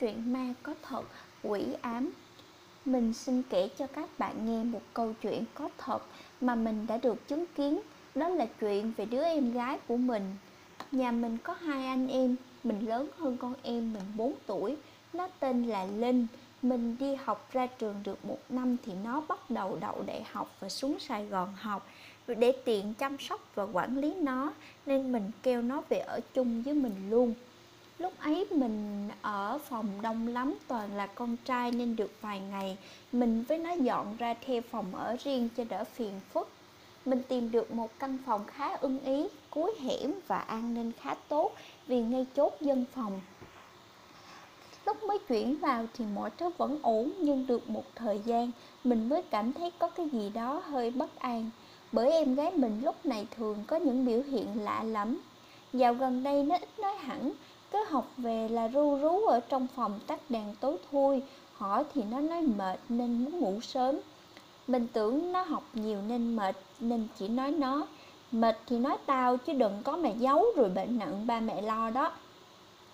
Truyện ma có thật, quỷ ám. Mình xin kể cho các bạn nghe một câu chuyện có thật mà mình đã được chứng kiến. Đó là chuyện về đứa em gái của mình. Nhà mình có hai anh em, mình lớn hơn con em mình 4 tuổi. Nó tên là Linh. Mình đi học ra trường được một năm thì nó bắt đầu đậu đại học và xuống Sài Gòn học để tiện chăm sóc và quản lý nó nên mình kêu nó về ở chung với mình luôn lúc ấy mình ở phòng đông lắm, toàn là con trai nên được vài ngày. Mình với nó dọn ra thuê phòng ở riêng cho đỡ phiền phức. Mình tìm được một căn phòng khá ưng ý, cuối hẻm và an ninh khá tốt vì ngay chốt dân phòng. Lúc mới chuyển vào thì mọi thứ vẫn ổn nhưng được một thời gian, mình mới cảm thấy có cái gì đó hơi bất an. Bởi em gái mình lúc này thường có những biểu hiện lạ lắm dạo gần đây nó ít nói hẳn cứ học về là ru rú ở trong phòng tắt đèn tối thui. Hỏi thì nó nói mệt nên muốn ngủ sớm. Mình tưởng nó học nhiều nên mệt, nên chỉ nói nó. Mệt thì nói tao, chứ đừng có mà giấu rồi bệnh nặng ba mẹ lo đó.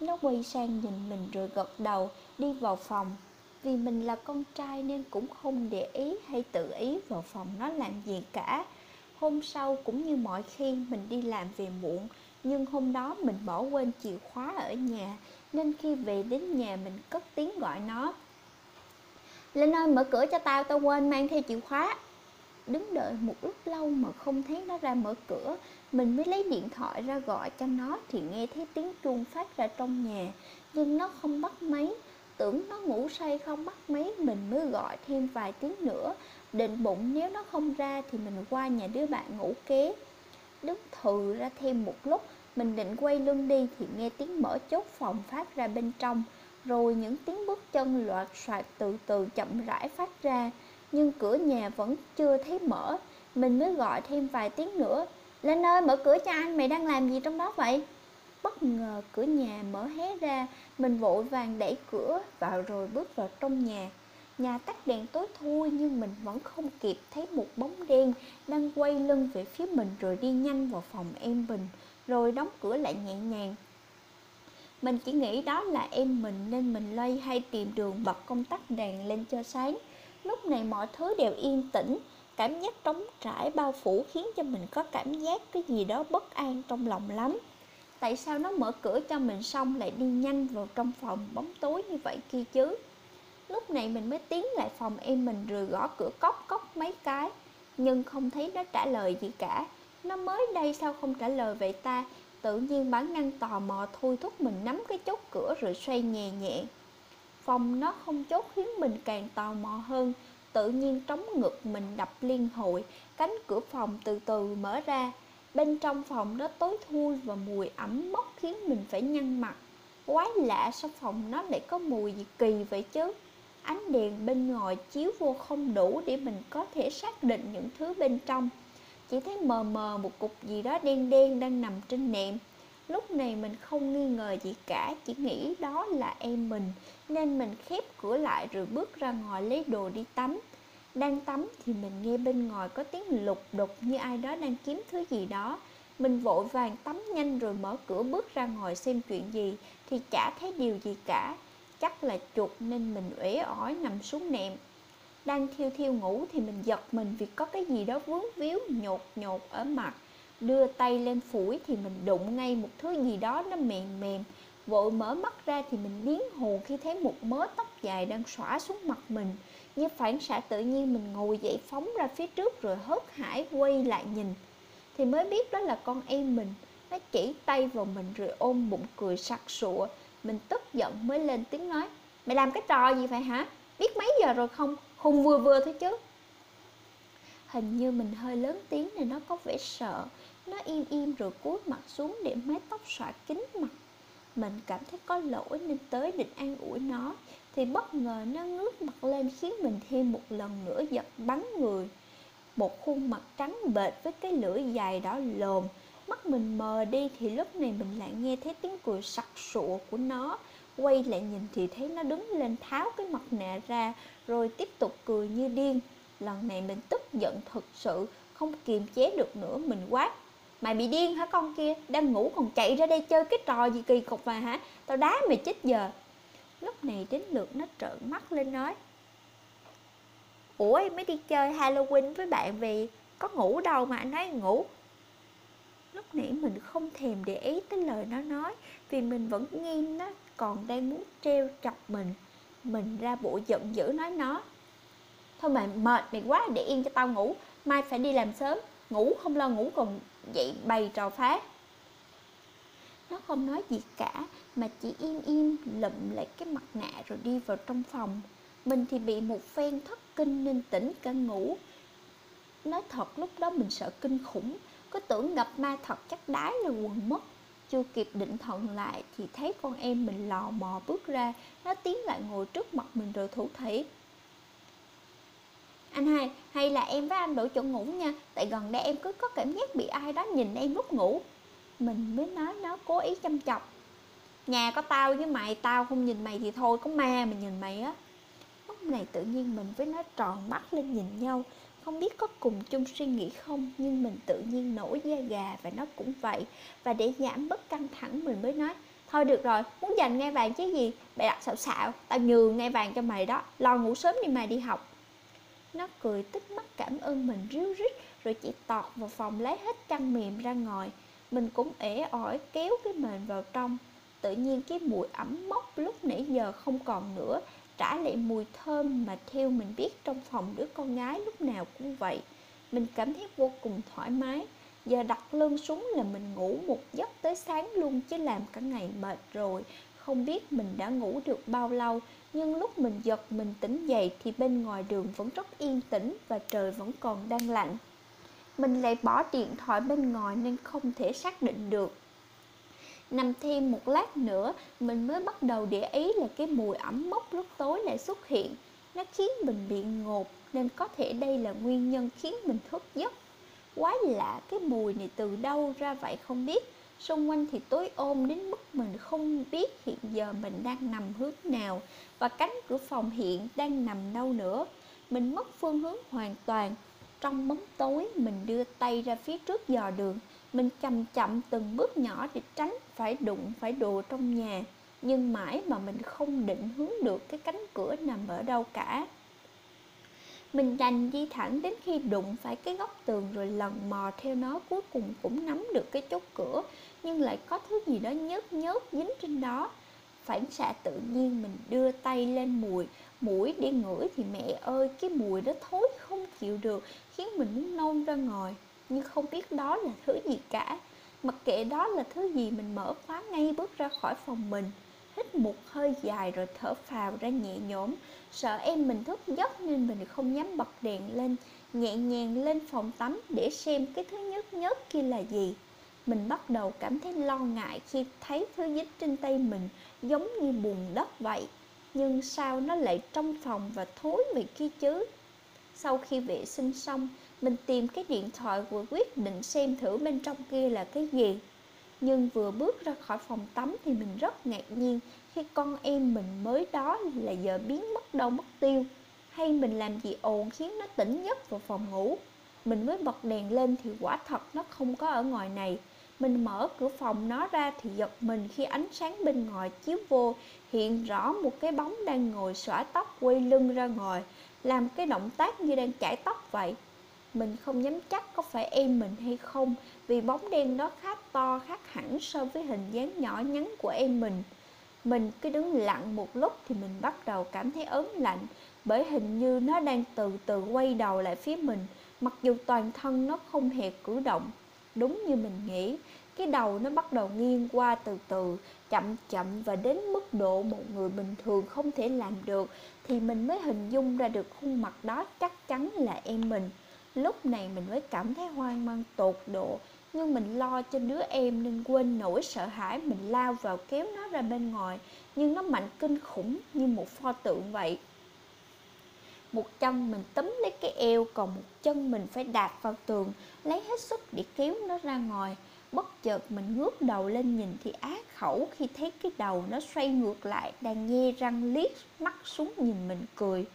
Nó quay sang nhìn mình rồi gật đầu, đi vào phòng. Vì mình là con trai nên cũng không để ý hay tự ý vào phòng nó làm gì cả. Hôm sau cũng như mọi khi, mình đi làm về muộn nhưng hôm đó mình bỏ quên chìa khóa ở nhà, nên khi về đến nhà mình cất tiếng gọi nó. Lên ơi, mở cửa cho tao tao quên mang theo chìa khóa. Đứng đợi một lúc lâu mà không thấy nó ra mở cửa, mình mới lấy điện thoại ra gọi cho nó thì nghe thấy tiếng chuông phát ra trong nhà. Nhưng nó không bắt máy. Tưởng nó ngủ say không bắt máy, mình mới gọi thêm vài tiếng nữa. Định bụng nếu nó không ra thì mình qua nhà đứa bạn ngủ kế. Đứng thừ ra thêm một lúc mình định quay lưng đi thì nghe tiếng mở chốt phòng phát ra bên trong, rồi những tiếng bước chân loạt soạt từ từ chậm rãi phát ra. Nhưng cửa nhà vẫn chưa thấy mở, mình mới gọi thêm vài tiếng nữa. Lên ơi, mở cửa cho anh, mày đang làm gì trong đó vậy? Bất ngờ cửa nhà mở hé ra, mình vội vàng đẩy cửa vào rồi bước vào trong nhà. Nhà tắt đèn tối thui nhưng mình vẫn không kịp thấy một bóng đen đang quay lưng về phía mình rồi đi nhanh vào phòng em mình rồi đóng cửa lại nhẹ nhàng. Mình chỉ nghĩ đó là em mình nên mình loay hay tìm đường bật công tắc đèn lên cho sáng. Lúc này mọi thứ đều yên tĩnh, cảm giác trống trải bao phủ khiến cho mình có cảm giác cái gì đó bất an trong lòng lắm. Tại sao nó mở cửa cho mình xong lại đi nhanh vào trong phòng bóng tối như vậy kia chứ? Lúc này mình mới tiến lại phòng em mình rồi gõ cửa cốc cốc mấy cái, nhưng không thấy nó trả lời gì cả nó mới đây sao không trả lời vậy ta? Tự nhiên bản năng tò mò thôi thúc mình nắm cái chốt cửa rồi xoay nhẹ nhẹ. Phòng nó không chốt khiến mình càng tò mò hơn. Tự nhiên trống ngực mình đập liên hồi, cánh cửa phòng từ từ mở ra. Bên trong phòng đó tối thui và mùi ẩm mốc khiến mình phải nhăn mặt. Quái lạ sao phòng nó lại có mùi gì kỳ vậy chứ? Ánh đèn bên ngoài chiếu vô không đủ để mình có thể xác định những thứ bên trong chỉ thấy mờ mờ một cục gì đó đen đen đang nằm trên nệm. Lúc này mình không nghi ngờ gì cả, chỉ nghĩ đó là em mình, nên mình khép cửa lại rồi bước ra ngoài lấy đồ đi tắm. Đang tắm thì mình nghe bên ngoài có tiếng lục đục như ai đó đang kiếm thứ gì đó. Mình vội vàng tắm nhanh rồi mở cửa bước ra ngoài xem chuyện gì thì chả thấy điều gì cả. Chắc là chuột nên mình uể oải nằm xuống nệm đang thiêu thiêu ngủ thì mình giật mình vì có cái gì đó vướng víu, nhột nhột ở mặt. Đưa tay lên phủi thì mình đụng ngay một thứ gì đó nó mềm mềm. Vội mở mắt ra thì mình biến hù khi thấy một mớ tóc dài đang xõa xuống mặt mình. Như phản xạ tự nhiên mình ngồi dậy phóng ra phía trước rồi hớt hải quay lại nhìn. Thì mới biết đó là con em mình. Nó chỉ tay vào mình rồi ôm bụng cười sặc sụa. Mình tức giận mới lên tiếng nói, mày làm cái trò gì vậy hả? Biết mấy giờ rồi không? Khùng vừa vừa thôi chứ. Hình như mình hơi lớn tiếng nên nó có vẻ sợ. Nó im im rồi cúi mặt xuống để mái tóc xõa kín mặt. Mình cảm thấy có lỗi nên tới định an ủi nó. Thì bất ngờ nó ngước mặt lên khiến mình thêm một lần nữa giật bắn người. Một khuôn mặt trắng bệch với cái lưỡi dài đỏ lồm. Mắt mình mờ đi thì lúc này mình lại nghe thấy tiếng cười sặc sụa của nó. Quay lại nhìn thì thấy nó đứng lên tháo cái mặt nạ ra rồi tiếp tục cười như điên. Lần này mình tức giận thật sự, không kiềm chế được nữa, mình quát. Mày bị điên hả con kia? Đang ngủ còn chạy ra đây chơi cái trò gì kỳ cục mà hả? Tao đá mày chết giờ. Lúc này đến lượt nó trợn mắt lên nói, Ủa, em mới đi chơi Halloween với bạn vì Có ngủ đâu mà anh nói ngủ. Lúc nãy mình không thèm để ý tới lời nó nói, Vì mình vẫn nghi nó còn đang muốn treo chọc mình. Mình ra bộ giận dữ nói nó. Thôi mày mệt mày quá, để yên cho tao ngủ. Mai phải đi làm sớm. Ngủ không lo ngủ còn dậy bày trò phá. Nó không nói gì cả, Mà chỉ im im lụm lại cái mặt nạ rồi đi vào trong phòng. Mình thì bị một phen thất kinh nên tỉnh cả ngủ. Nói thật, lúc đó mình sợ kinh khủng. Cứ tưởng gặp ma thật chắc đái là quần mất. Chưa kịp định thần lại Thì thấy con em mình lò mò bước ra, Nó tiến lại ngồi trước mặt mình rồi thủ thỉ. Anh hai, hay là em với anh đổi chỗ ngủ nha, tại gần đây em cứ có cảm giác bị ai đó nhìn em lúc ngủ. Mình mới nói nó cố ý chăm chọc. Nhà có tao với mày, tao không nhìn mày thì thôi, có ma mà nhìn mày á. Lúc này tự nhiên mình với nó tròn mắt lên nhìn nhau không biết có cùng chung suy nghĩ không, nhưng mình tự nhiên nổi da gà và nó cũng vậy. Và để giảm bớt căng thẳng, mình mới nói, thôi được rồi, muốn dành ngay vàng chứ gì? Bày đặt xạo xạo, tao nhường ngay vàng cho mày đó, lo ngủ sớm đi mày đi học. Nó cười tích mắt cảm ơn mình ríu rít, rồi chỉ tọt vào phòng lấy hết chăn mềm ra ngồi. Mình cũng ể ỏi kéo cái mền vào trong. Tự nhiên cái mùi ẩm mốc lúc nãy giờ không còn nữa trả lại mùi thơm mà theo mình biết trong phòng đứa con gái lúc nào cũng vậy. Mình cảm thấy vô cùng thoải mái. Giờ đặt lưng xuống là mình ngủ một giấc tới sáng luôn chứ làm cả ngày mệt rồi. Không biết mình đã ngủ được bao lâu, nhưng lúc mình giật mình tỉnh dậy thì bên ngoài đường vẫn rất yên tĩnh và trời vẫn còn đang lạnh. Mình lại bỏ điện thoại bên ngoài nên không thể xác định được nằm thêm một lát nữa, mình mới bắt đầu để ý là cái mùi ẩm mốc lúc tối lại xuất hiện. Nó khiến mình bị ngột, nên có thể đây là nguyên nhân khiến mình thức giấc. Quái lạ, cái mùi này từ đâu ra vậy không biết. Xung quanh thì tối ôm đến mức mình không biết hiện giờ mình đang nằm hướng nào và cánh cửa phòng hiện đang nằm đâu nữa. Mình mất phương hướng hoàn toàn. Trong bóng tối, mình đưa tay ra phía trước dò đường mình chậm chậm từng bước nhỏ để tránh phải đụng, phải đồ trong nhà. Nhưng mãi mà mình không định hướng được cái cánh cửa nằm ở đâu cả. Mình đành đi thẳng đến khi đụng phải cái góc tường rồi lần mò theo nó, cuối cùng cũng nắm được cái chốt cửa, nhưng lại có thứ gì đó nhớt nhớt dính trên đó. Phản xạ tự nhiên mình đưa tay lên mùi, mũi để ngửi thì mẹ ơi, cái mùi đó thối không chịu được, khiến mình muốn nôn ra ngoài nhưng không biết đó là thứ gì cả. Mặc kệ đó là thứ gì, mình mở khóa ngay bước ra khỏi phòng mình. Hít một hơi dài rồi thở phào ra nhẹ nhõm. Sợ em mình thức giấc nên mình không dám bật đèn lên. Nhẹ nhàng lên phòng tắm để xem cái thứ nhất nhất kia là gì. Mình bắt đầu cảm thấy lo ngại khi thấy thứ dính trên tay mình giống như bùn đất vậy. Nhưng sao nó lại trong phòng và thối vậy kia chứ? Sau khi vệ sinh xong mình tìm cái điện thoại vừa quyết định xem thử bên trong kia là cái gì. Nhưng vừa bước ra khỏi phòng tắm thì mình rất ngạc nhiên khi con em mình mới đó là giờ biến mất đâu mất tiêu. Hay mình làm gì ồn khiến nó tỉnh giấc vào phòng ngủ. Mình mới bật đèn lên thì quả thật nó không có ở ngoài này. Mình mở cửa phòng nó ra thì giật mình khi ánh sáng bên ngoài chiếu vô, hiện rõ một cái bóng đang ngồi xõa tóc quay lưng ra ngoài, làm cái động tác như đang chải tóc vậy mình không dám chắc có phải em mình hay không, vì bóng đen đó khá to khác hẳn so với hình dáng nhỏ nhắn của em mình. Mình cứ đứng lặng một lúc thì mình bắt đầu cảm thấy ớn lạnh, bởi hình như nó đang từ từ quay đầu lại phía mình, mặc dù toàn thân nó không hề cử động. Đúng như mình nghĩ, cái đầu nó bắt đầu nghiêng qua từ từ, chậm chậm và đến mức độ một người bình thường không thể làm được, thì mình mới hình dung ra được khuôn mặt đó chắc chắn là em mình lúc này mình mới cảm thấy hoang mang, tột độ. Nhưng mình lo cho đứa em nên quên nỗi sợ hãi mình lao vào kéo nó ra bên ngoài. Nhưng nó mạnh kinh khủng như một pho tượng vậy. Một chân mình túm lấy cái eo, còn một chân mình phải đạp vào tường, lấy hết sức để kéo nó ra ngoài. Bất chợt mình ngước đầu lên nhìn thì á khẩu khi thấy cái đầu nó xoay ngược lại, đang nhe răng liếc mắt xuống nhìn mình cười.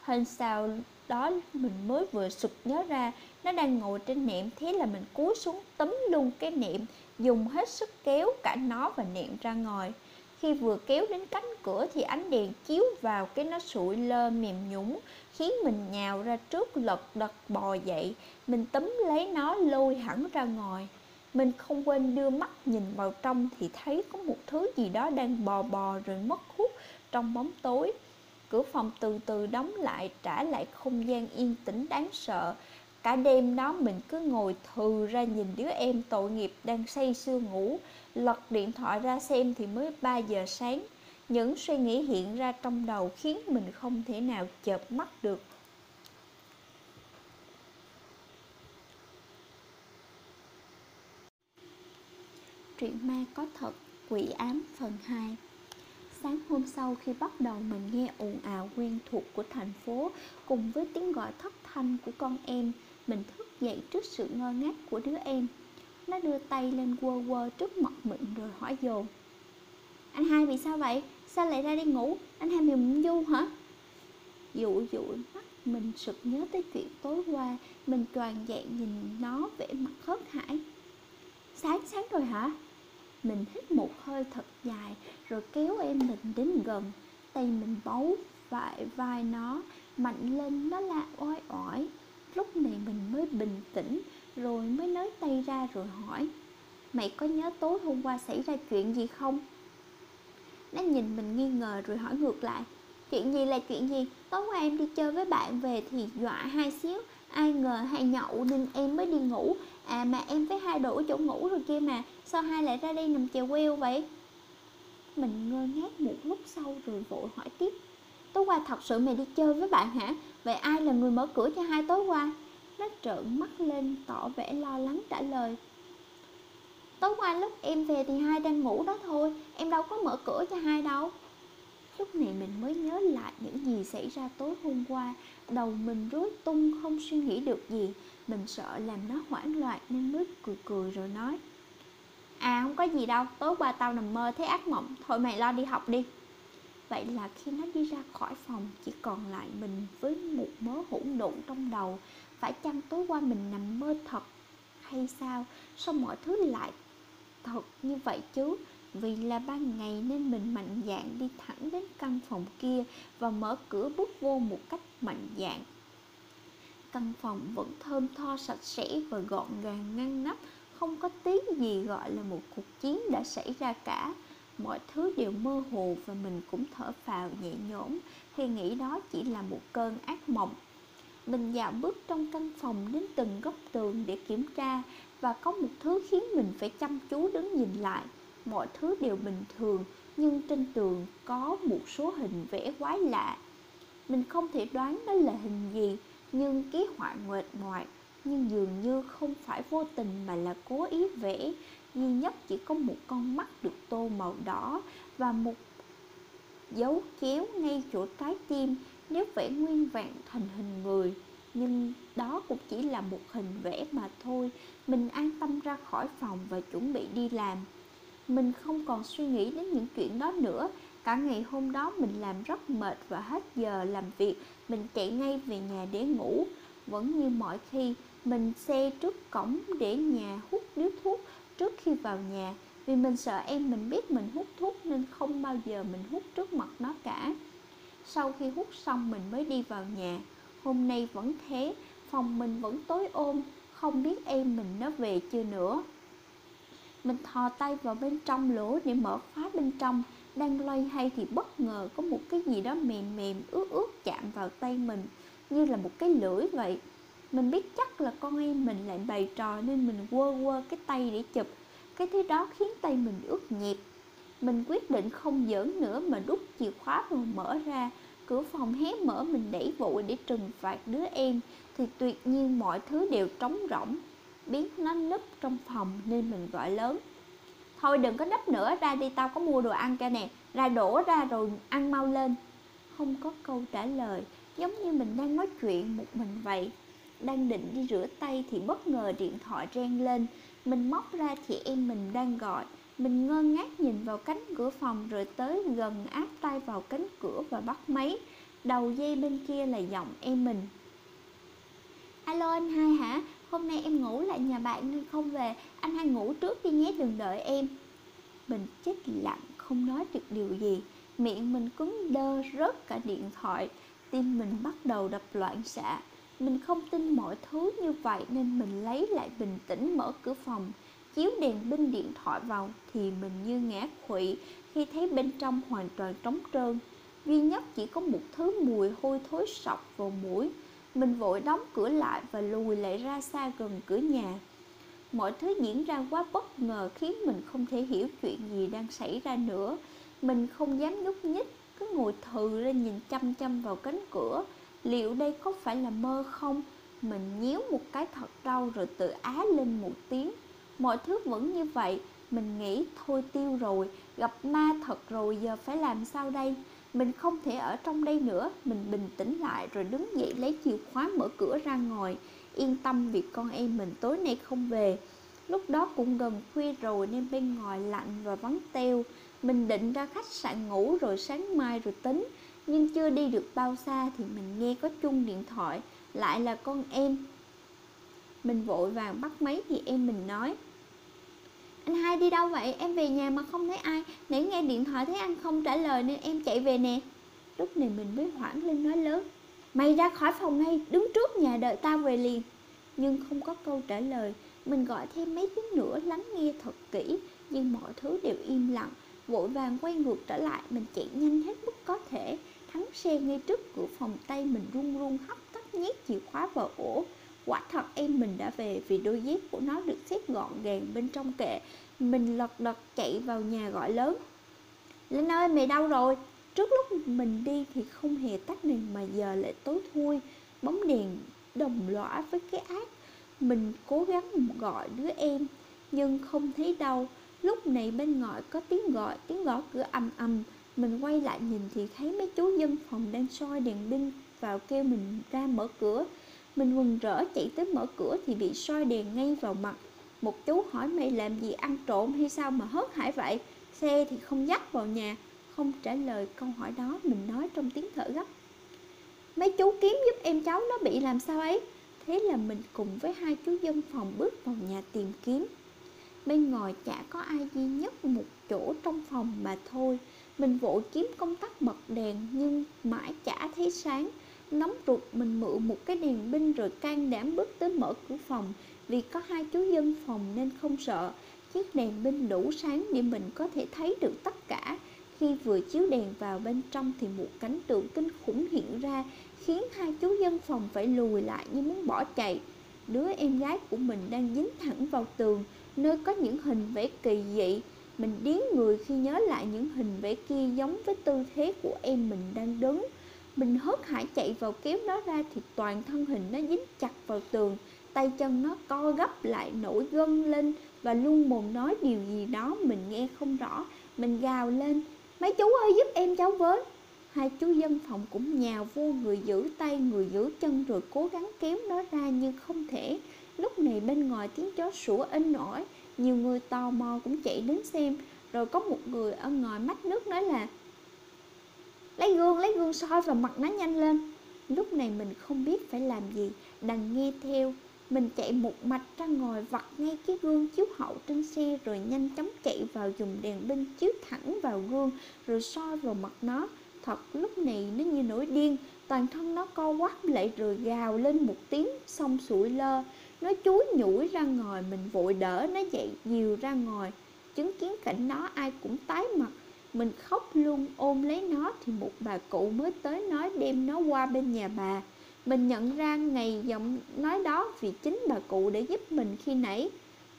Hơn sao đó mình mới vừa sụt nhớ ra, nó đang ngồi trên nệm, thế là mình cúi xuống tấm luôn cái nệm, dùng hết sức kéo cả nó và nệm ra ngoài Khi vừa kéo đến cánh cửa thì ánh đèn chiếu vào cái nó sụi lơ mềm nhũng, Khiến mình nhào ra trước lật đật bò dậy. Mình tấm lấy nó lôi hẳn ra ngoài Mình không quên đưa mắt nhìn vào trong thì thấy có một thứ gì đó đang bò bò rồi mất hút trong bóng tối. Cửa phòng từ từ đóng lại trả lại không gian yên tĩnh đáng sợ. Cả đêm đó mình cứ ngồi thừ ra nhìn đứa em tội nghiệp đang say sưa ngủ Lật điện thoại ra xem thì mới 3 giờ sáng. Những suy nghĩ hiện ra trong đầu khiến mình không thể nào chợp mắt được. Truyện ma có thật, quỷ ám phần 2 Sáng hôm sau khi bắt đầu mình nghe ồn ào quen thuộc của thành phố Cùng với tiếng gọi thất thanh của con em, Mình thức dậy trước sự ngơ ngác của đứa em Nó đưa tay lên quơ quơ trước mặt mình rồi hỏi dồn Anh hai bị sao vậy? Sao lại ra đi ngủ? Anh hai bị mụn du hả? dụ dụ mắt mình sực nhớ tới chuyện tối qua, Mình toàn dạng nhìn nó vẻ mặt hớt hải Sáng sáng rồi hả? Mình hít một hơi thật dài, rồi kéo em mình đến gần Tay mình bấu vai vai nó, mạnh lên, nó la oai oải Lúc này mình mới bình tĩnh, rồi mới nới tay ra rồi hỏi, Mày có nhớ tối hôm qua xảy ra chuyện gì không? Nó nhìn mình nghi ngờ rồi hỏi ngược lại, Chuyện gì là chuyện gì? Tối qua em đi chơi với bạn về thì dọa hai xíu Ai ngờ hay nhậu nên em mới đi ngủ À mà em với hai đủ chỗ ngủ rồi kia mà, Sao hai lại ra đây nằm chèo queo vậy? Mình ngơ ngác một lúc sau rồi vội hỏi tiếp Tối qua thật sự mày đi chơi với bạn hả? Vậy ai là người mở cửa cho hai tối qua? Nó trợn mắt lên tỏ vẻ lo lắng trả lời Tối qua lúc em về thì hai đang ngủ đó thôi, Em đâu có mở cửa cho hai đâu Lúc này mình mới nhớ lại những gì xảy ra tối hôm qua Đầu mình rối tung không suy nghĩ được gì mình sợ làm nó hoảng loạn nên mới cười cười rồi nói À không có gì đâu, tối qua tao nằm mơ thấy ác mộng Thôi mày lo đi học đi. Vậy là khi nó đi ra khỏi phòng Chỉ còn lại mình với một mớ hỗn độn trong đầu Phải chăng tối qua mình nằm mơ thật Hay sao? Sao mọi thứ lại thật như vậy chứ? Vì là ban ngày nên mình mạnh dạn đi thẳng đến căn phòng kia Và mở cửa bước vô một cách mạnh dạn. Căn phòng vẫn thơm tho, sạch sẽ và gọn gàng, ngăn nắp. Không có tí gì gọi là một cuộc chiến đã xảy ra cả. Mọi thứ đều mơ hồ và mình cũng thở phào nhẹ nhõm. Khi nghĩ đó chỉ là một cơn ác mộng. Mình dạo bước trong căn phòng đến từng góc tường để kiểm tra và có một thứ khiến mình phải chăm chú đứng nhìn lại. Mọi thứ đều bình thường, nhưng trên tường có một số hình vẽ quái lạ. Mình không thể đoán đó là hình gì nhưng ký họa nguệt ngoạc nhưng dường như không phải vô tình mà là cố ý vẽ. Duy nhất chỉ có một con mắt được tô màu đỏ và một dấu chéo ngay chỗ trái tim, nếu vẽ nguyên vẹn thành hình người. Nhưng đó cũng chỉ là một hình vẽ mà thôi. Mình an tâm ra khỏi phòng và chuẩn bị đi làm. Mình không còn suy nghĩ đến những chuyện đó nữa cả ngày hôm đó mình làm rất mệt và hết giờ làm việc. Mình chạy ngay về nhà để ngủ. Vẫn như mọi khi, mình xe trước cổng để nhà hút điếu thuốc trước khi vào nhà. Vì mình sợ em mình biết mình hút thuốc nên không bao giờ mình hút trước mặt nó cả. Sau khi hút xong mình mới đi vào nhà. Hôm nay vẫn thế, phòng mình vẫn tối ôm. Không biết em mình nó về chưa nữa. Mình thò tay vào bên trong lỗ để mở khóa bên trong đang loay hay thì bất ngờ có một cái gì đó mềm mềm, ướt ướt chạm vào tay mình, như là một cái lưỡi vậy. Mình biết chắc là con em mình lại bày trò nên mình quơ quơ cái tay để chụp. Cái thứ đó khiến tay mình ướt nhẹp. Mình quyết định không giỡn nữa mà đút chìa khóa rồi mở ra. Cửa phòng hé mở mình đẩy vội để trừng phạt đứa em, thì tuyệt nhiên mọi thứ đều trống rỗng. Biến nó nấp trong phòng nên mình gọi lớn thôi đừng có nấp nữa, ra đi, tao có mua đồ ăn cho nè. Ra đổ ra rồi ăn mau lên. Không có câu trả lời, giống như mình đang nói chuyện một mình vậy. Đang định đi rửa tay thì bất ngờ điện thoại reng lên. Mình móc ra thì em mình đang gọi. Mình ngơ ngác nhìn vào cánh cửa phòng rồi tới gần áp tay vào cánh cửa và bắt máy. Đầu dây bên kia là giọng em mình. Alo, anh hai hả? Hôm nay em ngủ lại nhà bạn nên không về. Anh hai ngủ trước đi nhé, đừng đợi em. Mình chết lặng, không nói được điều gì. Miệng mình cứng đơ rớt cả điện thoại. Tim mình bắt đầu đập loạn xạ. Mình không tin mọi thứ như vậy nên mình lấy lại bình tĩnh mở cửa phòng. Chiếu đèn pin điện thoại vào thì mình như ngã quỵ khi thấy bên trong hoàn toàn trống trơn. Duy nhất chỉ có một thứ mùi hôi thối sọc vào mũi mình vội đóng cửa lại và lùi lại ra xa gần cửa nhà. Mọi thứ diễn ra quá bất ngờ khiến mình không thể hiểu chuyện gì đang xảy ra nữa. Mình không dám nhúc nhích, cứ ngồi thừ lên nhìn chăm chăm vào cánh cửa. Liệu đây có phải là mơ không? Mình nhíu một cái thật đau rồi tự á lên một tiếng. Mọi thứ vẫn như vậy, mình nghĩ thôi tiêu rồi, gặp ma thật rồi, giờ phải làm sao đây? Mình không thể ở trong đây nữa. Mình bình tĩnh lại rồi đứng dậy lấy chìa khóa mở cửa ra ngoài yên tâm vì con em mình tối nay không về. Lúc đó cũng gần khuya rồi nên bên ngoài lạnh và vắng teo. Mình định ra khách sạn ngủ rồi sáng mai rồi tính. Nhưng chưa đi được bao xa thì mình nghe có chung điện thoại. Lại là con em. Mình vội vàng bắt máy thì em mình nói anh hai đi đâu vậy? Em về nhà mà không thấy ai. Nãy nghe điện thoại thấy anh không trả lời nên em chạy về nè. Lúc này mình mới hoảng lên nói lớn. Mày ra khỏi phòng ngay, đứng trước nhà đợi tao về liền. Nhưng không có câu trả lời. Mình gọi thêm mấy tiếng nữa, lắng nghe thật kỹ. Nhưng mọi thứ đều im lặng. Vội vàng quay ngược trở lại. Mình chạy nhanh hết mức có thể. Thắng xe ngay trước cửa phòng tay mình run run, hấp tấp nhét chìa khóa vào ổ quả thật em mình đã về vì đôi dép của nó được xếp gọn gàng bên trong kệ. Mình lật đật chạy vào nhà gọi lớn. Linh ơi mày đâu rồi. Trước lúc mình đi thì không hề tắt đèn mà giờ lại tối thui. Bóng đèn đồng lõa với cái ác. Mình cố gắng gọi đứa em, nhưng không thấy đâu lúc này bên ngoài có tiếng gọi, tiếng gõ cửa ầm ầm. Mình quay lại nhìn thì thấy mấy chú dân phòng đang soi đèn pin vào kêu mình ra mở cửa mình mừng rỡ chạy tới mở cửa thì bị soi đèn ngay vào mặt. Một chú hỏi mày làm gì ăn trộm hay sao mà hớt hải vậy? Xe thì không dắt vào nhà. Không trả lời câu hỏi đó, mình nói trong tiếng thở gấp. Mấy chú kiếm giúp em cháu nó bị làm sao ấy? Thế là mình cùng với hai chú dân phòng bước vào nhà tìm kiếm. Bên ngoài chả có ai duy nhất một chỗ trong phòng mà thôi. Mình vội kiếm công tắc bật đèn nhưng mãi chả thấy sáng nóng ruột, mình mượn một cái đèn pin rồi can đảm bước tới mở cửa phòng. Vì có hai chú dân phòng nên không sợ. Chiếc đèn pin đủ sáng để mình có thể thấy được tất cả. Khi vừa chiếu đèn vào bên trong thì một cảnh tượng kinh khủng hiện ra, khiến hai chú dân phòng phải lùi lại như muốn bỏ chạy. Đứa em gái của mình đang dính thẳng vào tường, nơi có những hình vẽ kỳ dị. Mình điếng người khi nhớ lại những hình vẽ kia giống với tư thế của em mình đang đứng mình hớt hải chạy vào kéo nó ra thì toàn thân hình nó dính chặt vào tường, tay chân nó co gấp lại nổi gân lên và luôn mồm nói điều gì đó mình nghe không rõ. Mình gào lên, mấy chú ơi, giúp em cháu với. Hai chú dân phòng cũng nhào vô người giữ tay, người giữ chân rồi cố gắng kéo nó ra nhưng không thể. Lúc này bên ngoài tiếng chó sủa in nổi nhiều người tò mò cũng chạy đến xem. Rồi có một người ở ngoài mắt nước nói là lấy gương lấy gương soi vào mặt nó nhanh lên. Lúc này mình không biết phải làm gì. Đành nghe theo. Mình chạy một mạch ra ngồi vặt ngay cái gương chiếu hậu trên xe rồi nhanh chóng chạy vào dùng đèn pin chiếu thẳng vào gương rồi soi vào mặt nó. Thật, lúc này nó như nổi điên. Toàn thân nó co quắp lại rồi gào lên một tiếng, xong sụi lơ. Nó chúi nhủi ra ngồi, mình vội đỡ nó dậy, dìu ra ngồi. Chứng kiến cảnh nó ai cũng tái mặt mình khóc luôn ôm lấy nó thì một bà cụ mới tới nói đem nó qua bên nhà bà. Mình nhận ra ngày giọng nói đó vì chính bà cụ để giúp mình khi nãy.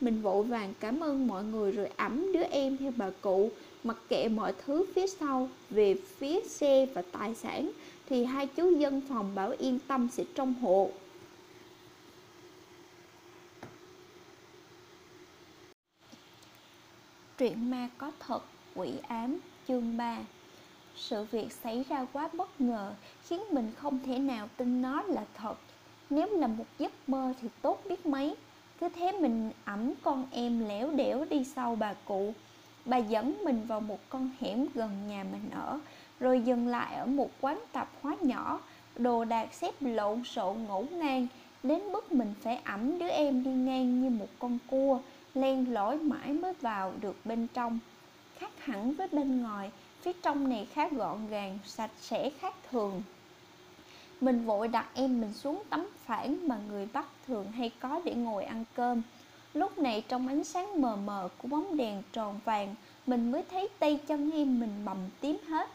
Mình vội vàng cảm ơn mọi người rồi ẩm đứa em theo bà cụ mặc kệ mọi thứ phía sau về phía xe và tài sản thì hai chú dân phòng bảo yên tâm sẽ trong hộ. Truyện ma có thật, quỷ ám, chương 3 Sự việc xảy ra quá bất ngờ khiến mình không thể nào tin nó là thật. Nếu là một giấc mơ thì tốt biết mấy. Cứ thế mình ẩm con em lẻo đẻo đi sau bà cụ. Bà dẫn mình vào một con hẻm gần nhà mình ở Rồi dừng lại ở một quán tạp hóa nhỏ. Đồ đạc xếp lộn xộn ngổn ngang Đến mức mình phải ẩm đứa em đi ngang như một con cua len lỏi mãi mới vào được bên trong khác hẳn với bên ngoài phía trong này khá gọn gàng sạch sẽ khác thường mình vội đặt em mình xuống tấm phản mà người Bắc thường hay có để ngồi ăn cơm. Lúc này trong ánh sáng mờ mờ của bóng đèn tròn vàng, mình mới thấy tay chân em mình bầm tím hết.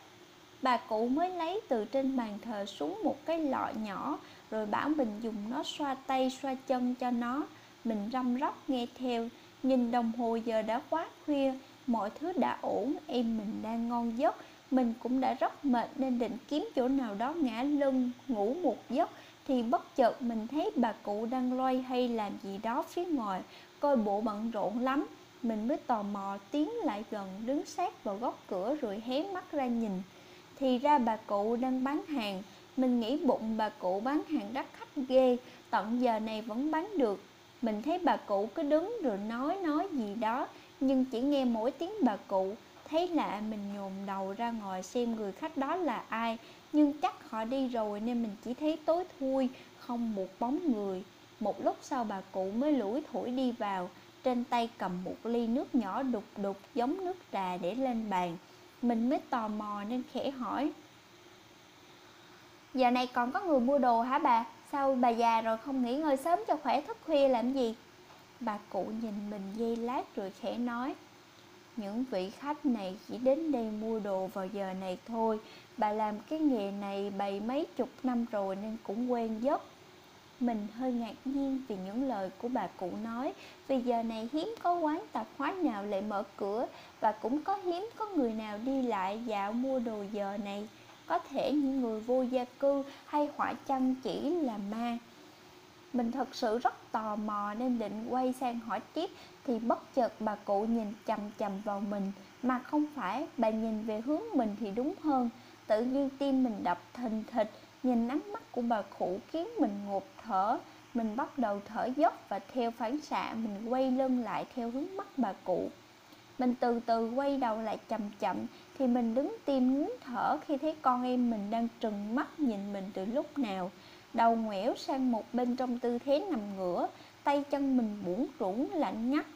Bà cụ mới lấy từ trên bàn thờ xuống một cái lọ nhỏ, rồi bảo mình dùng nó xoa tay xoa chân cho nó. Mình răm rắp nghe theo, nhìn đồng hồ giờ đã quá khuya, mọi thứ đã ổn, em mình đang ngon giấc. Mình cũng đã rất mệt nên định kiếm chỗ nào đó ngã lưng ngủ một giấc. Thì bất chợt mình thấy bà cụ đang loay hay làm gì đó phía ngoài. Coi bộ bận rộn lắm. Mình mới tò mò tiến lại gần đứng sát vào góc cửa rồi hé mắt ra nhìn. Thì ra bà cụ đang bán hàng. Mình nghĩ bụng bà cụ bán hàng đắt khách ghê. Tận giờ này vẫn bán được. Mình thấy bà cụ cứ đứng rồi nói nói gì đó nhưng chỉ nghe mỗi tiếng bà cụ, Thấy lạ mình nhồn đầu ra ngồi xem người khách đó là ai Nhưng chắc họ đi rồi nên mình chỉ thấy tối thui, Không một bóng người Một lúc sau bà cụ mới lủi thổi đi vào, Trên tay cầm một ly nước nhỏ đục đục giống nước trà để lên bàn Mình mới tò mò nên khẽ hỏi, Giờ này còn có người mua đồ hả bà? Sao bà già rồi không nghỉ ngơi sớm cho khỏe, thức khuya làm gì? Bà cụ nhìn mình dây lát rồi khẽ nói, những vị khách này chỉ đến đây mua đồ vào giờ này thôi. Bà làm cái nghề này bày mấy chục năm rồi nên cũng quen giấc. Mình hơi ngạc nhiên vì những lời của bà cụ nói, vì giờ này hiếm có quán tạp hóa nào lại mở cửa và cũng có hiếm có người nào đi lại dạo mua đồ giờ này. Có thể những người vô gia cư hay họa chăng chỉ là ma mình thật sự rất tò mò nên định quay sang hỏi tiếp. Thì bất chợt bà cụ nhìn chằm chằm vào mình, mà không phải bà nhìn về hướng mình thì đúng hơn. Tự nhiên tim mình đập thình thịch, nhìn ánh mắt của bà cụ khiến mình ngột thở. Mình bắt đầu thở dốc và theo phản xạ mình quay lưng lại theo hướng mắt bà cụ. Mình từ từ quay đầu lại chậm chậm, thì mình đứng tim nín thở khi thấy con em mình đang trừng mắt nhìn mình từ lúc nào đầu ngoẻo sang một bên trong tư thế nằm ngửa, tay chân mình buồn rũn lạnh ngắt.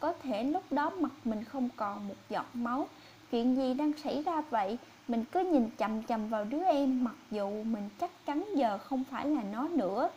Có thể lúc đó mặt mình không còn một giọt máu. Chuyện gì đang xảy ra vậy? Mình cứ nhìn chằm chằm vào đứa em, mặc dù mình chắc chắn giờ không phải là nó nữa.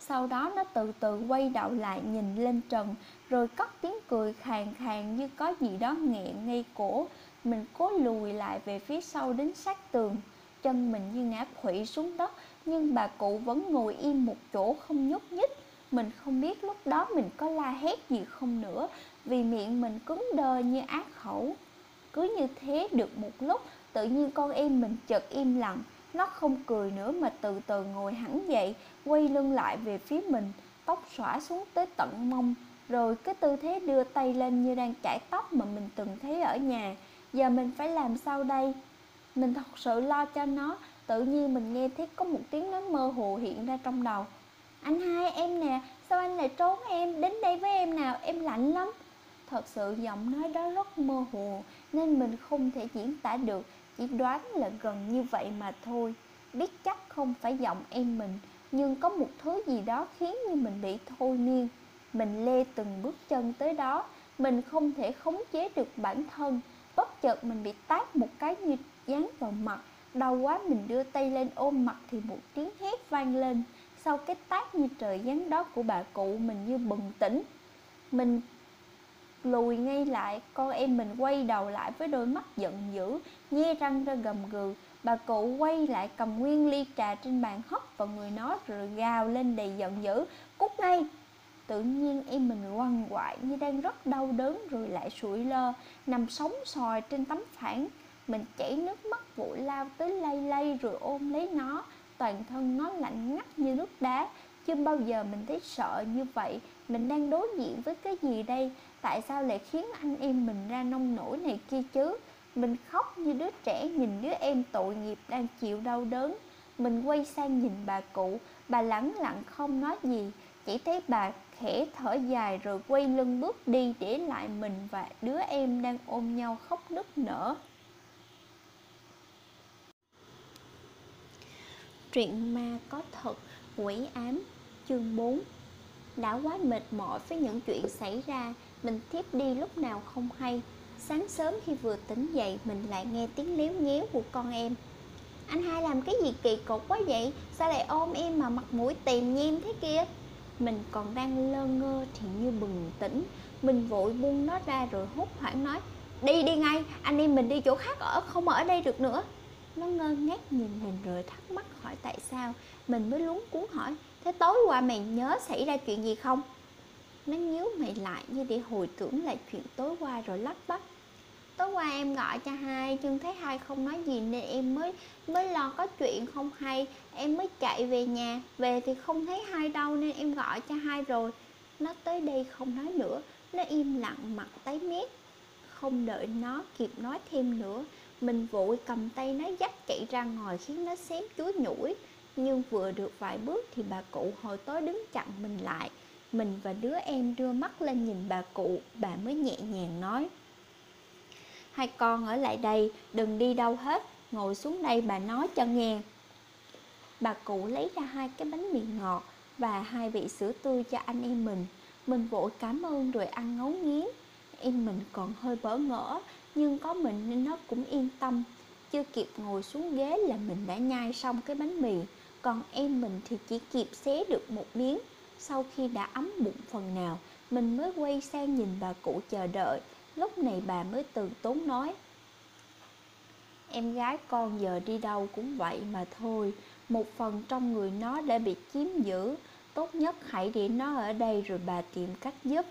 Sau đó nó từ từ quay đầu lại nhìn lên trần, rồi cất tiếng cười khàn khàn như có gì đó nghẹn ngay cổ. Mình cố lùi lại về phía sau đến sát tường. Chân mình như ngã khuỵu xuống đất nhưng bà cụ vẫn ngồi im một chỗ không nhúc nhích. Mình không biết lúc đó mình có la hét gì không nữa, vì miệng mình cứng đơ như ác khẩu. Cứ như thế được một lúc, tự nhiên con em mình chợt im lặng. Nó không cười nữa mà từ từ ngồi hẳn dậy, quay lưng lại về phía mình, tóc xõa xuống tới tận mông. Rồi cái tư thế đưa tay lên như đang chải tóc mà mình từng thấy ở nhà. Giờ mình phải làm sao đây? Mình thật sự lo cho nó tự nhiên mình nghe thấy có một tiếng nói mơ hồ hiện ra trong đầu. Anh hai em nè, sao anh lại trốn em? Đến đây với em nào, em lạnh lắm. Thật sự giọng nói đó rất mơ hồ, nên mình không thể diễn tả được. Chỉ đoán là gần như vậy mà thôi. Biết chắc không phải giọng em mình, nhưng có một thứ gì đó khiến như mình bị thôi miên. Mình lê từng bước chân tới đó. Mình không thể khống chế được bản thân. Bất chợt mình bị tát một cái như dán vào mặt đau quá, mình đưa tay lên ôm mặt thì một tiếng hét vang lên. Sau cái tát như trời giáng đó của bà cụ, mình như bừng tỉnh. Mình lùi ngay lại, con em mình quay đầu lại với đôi mắt giận dữ, nhe răng ra gầm gừ. Bà cụ quay lại cầm nguyên ly trà trên bàn hất vào người nó rồi gào lên đầy giận dữ. Cút ngay! Tự nhiên em mình quằn quại như đang rất đau đớn rồi lại sụi lơ, nằm sống sòi trên tấm phản mình chảy nước mắt vụ lao tới lay lay rồi ôm lấy nó. Toàn thân nó lạnh ngắt như nước đá. Chưa bao giờ mình thấy sợ như vậy. Mình đang đối diện với cái gì đây? Tại sao lại khiến anh em mình ra nông nổi này kia chứ? Mình khóc như đứa trẻ nhìn đứa em tội nghiệp đang chịu đau đớn. Mình quay sang nhìn bà cụ. Bà lẳng lặng không nói gì. Chỉ thấy bà khẽ thở dài rồi quay lưng bước đi để lại mình và đứa em đang ôm nhau khóc nức nở. Truyện ma có thật, quỷ ám, chương 4 Đã quá mệt mỏi với những chuyện xảy ra, mình thiếp đi lúc nào không hay. Sáng sớm khi vừa tỉnh dậy mình lại nghe tiếng léo nhéo của con em. Anh hai làm cái gì kỳ cục quá vậy? Sao lại ôm em mà mặt mũi tìm nhem thế kia? Mình còn đang lơ ngơ thì như bừng tỉnh. Mình vội buông nó ra rồi hốt hoảng nói Đi đi ngay, anh em mình đi chỗ khác ở, không ở đây được nữa. Nó ngơ ngác nhìn mình rồi thắc mắc hỏi tại sao Mình mới luống cuốn hỏi, Thế tối qua mày nhớ xảy ra chuyện gì không? Nó nhíu mày lại như để hồi tưởng lại chuyện tối qua rồi lắp bắp. Tối qua em gọi cho hai, nhưng thấy hai không nói gì nên em mới mới lo có chuyện không hay. Em mới chạy về nhà, Về thì không thấy hai đâu nên em gọi cho hai rồi. Nó tới đây không nói nữa, Nó im lặng mặt tái mét, Không đợi nó kịp nói thêm nữa. Mình vội cầm tay nó dắt chạy ra ngoài khiến nó xém chuối nhủi Nhưng vừa được vài bước thì bà cụ hồi tối đứng chặn mình lại. Mình và đứa em đưa mắt lên nhìn bà cụ Bà mới nhẹ nhàng nói. Hai con ở lại đây, đừng đi đâu hết. Ngồi xuống đây bà nói cho nghe. Bà cụ lấy ra hai cái bánh mì ngọt Và hai vị sữa tươi cho anh em mình. Mình vội cảm ơn rồi ăn ngấu nghiến. Em mình còn hơi bỡ ngỡ nhưng có mình nên nó cũng yên tâm. Chưa kịp ngồi xuống ghế là mình đã nhai xong cái bánh mì. Còn em mình thì chỉ kịp xé được một miếng. Sau khi đã ấm bụng phần nào, Mình mới quay sang nhìn bà cụ chờ đợi. Lúc này bà mới từ tốn nói, Em gái con giờ đi đâu cũng vậy mà thôi. Một phần trong người nó đã bị chiếm giữ. Tốt nhất hãy để nó ở đây rồi bà tìm cách giúp.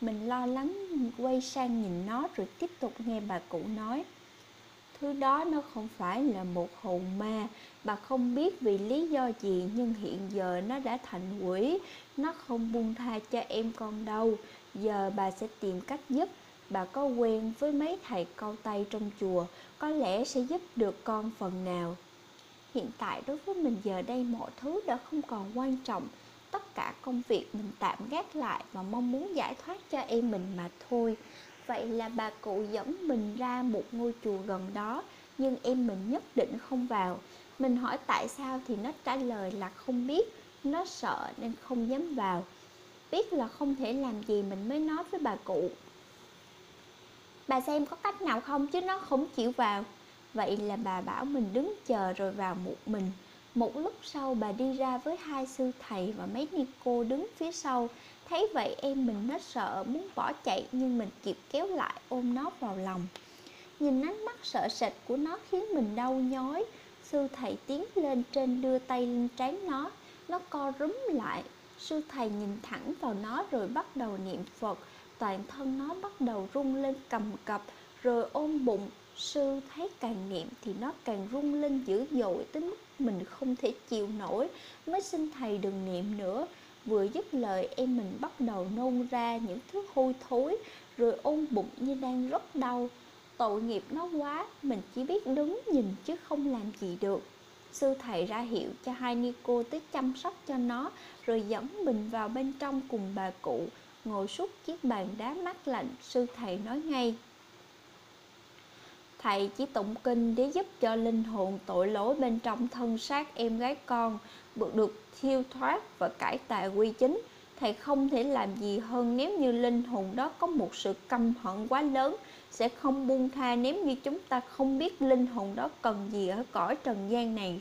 Mình lo lắng quay sang nhìn nó rồi tiếp tục nghe bà cụ nói. Thứ đó nó không phải là một hồn ma. Bà không biết vì lý do gì, Nhưng hiện giờ nó đã thành quỷ. Nó không buông tha cho em con đâu. Giờ bà sẽ tìm cách giúp. Bà có quen với mấy thầy câu tay trong chùa, có lẽ sẽ giúp được con phần nào. Hiện tại đối với mình giờ đây mọi thứ đã không còn quan trọng tất cả công việc mình tạm gác lại và mong muốn giải thoát cho em mình mà thôi. Vậy là bà cụ dẫn mình ra một ngôi chùa gần đó, nhưng em mình nhất định không vào. Mình hỏi tại sao thì nó trả lời là không biết, nó sợ nên không dám vào. Biết là không thể làm gì mình mới nói với bà cụ. Bà xem có cách nào không chứ nó không chịu vào. Vậy là bà bảo mình đứng chờ rồi vào một mình. Một lúc sau bà đi ra với hai sư thầy và mấy ni cô đứng phía sau. Thấy vậy em mình nó sợ, muốn bỏ chạy nhưng mình kịp kéo lại ôm nó vào lòng. Nhìn ánh mắt sợ sệt của nó khiến mình đau nhói. Sư thầy tiến lên trên đưa tay lên trán nó. Nó co rúm lại. Sư thầy nhìn thẳng vào nó rồi bắt đầu niệm Phật. Toàn thân nó bắt đầu rung lên cầm cập, rồi ôm bụng sư thấy càng niệm thì nó càng rung lên dữ dội tới mức mình không thể chịu nổi. Mới xin thầy đừng niệm nữa. Vừa dứt lời, em mình bắt đầu nôn ra những thứ hôi thối, rồi ôm bụng như đang rất đau. Tội nghiệp nó quá, mình chỉ biết đứng nhìn chứ không làm gì được. Sư thầy ra hiệu cho hai ni cô tới chăm sóc cho nó, rồi dẫn mình vào bên trong cùng bà cụ. Ngồi suốt chiếc bàn đá mát lạnh, sư thầy nói ngay thầy chỉ tụng kinh để giúp cho linh hồn tội lỗi bên trong thân xác em gái con được thiêu thoát và cải tà quy chính. Thầy không thể làm gì hơn nếu như linh hồn đó có một sự căm hận quá lớn, sẽ không buông tha nếu như chúng ta không biết linh hồn đó cần gì ở cõi trần gian này.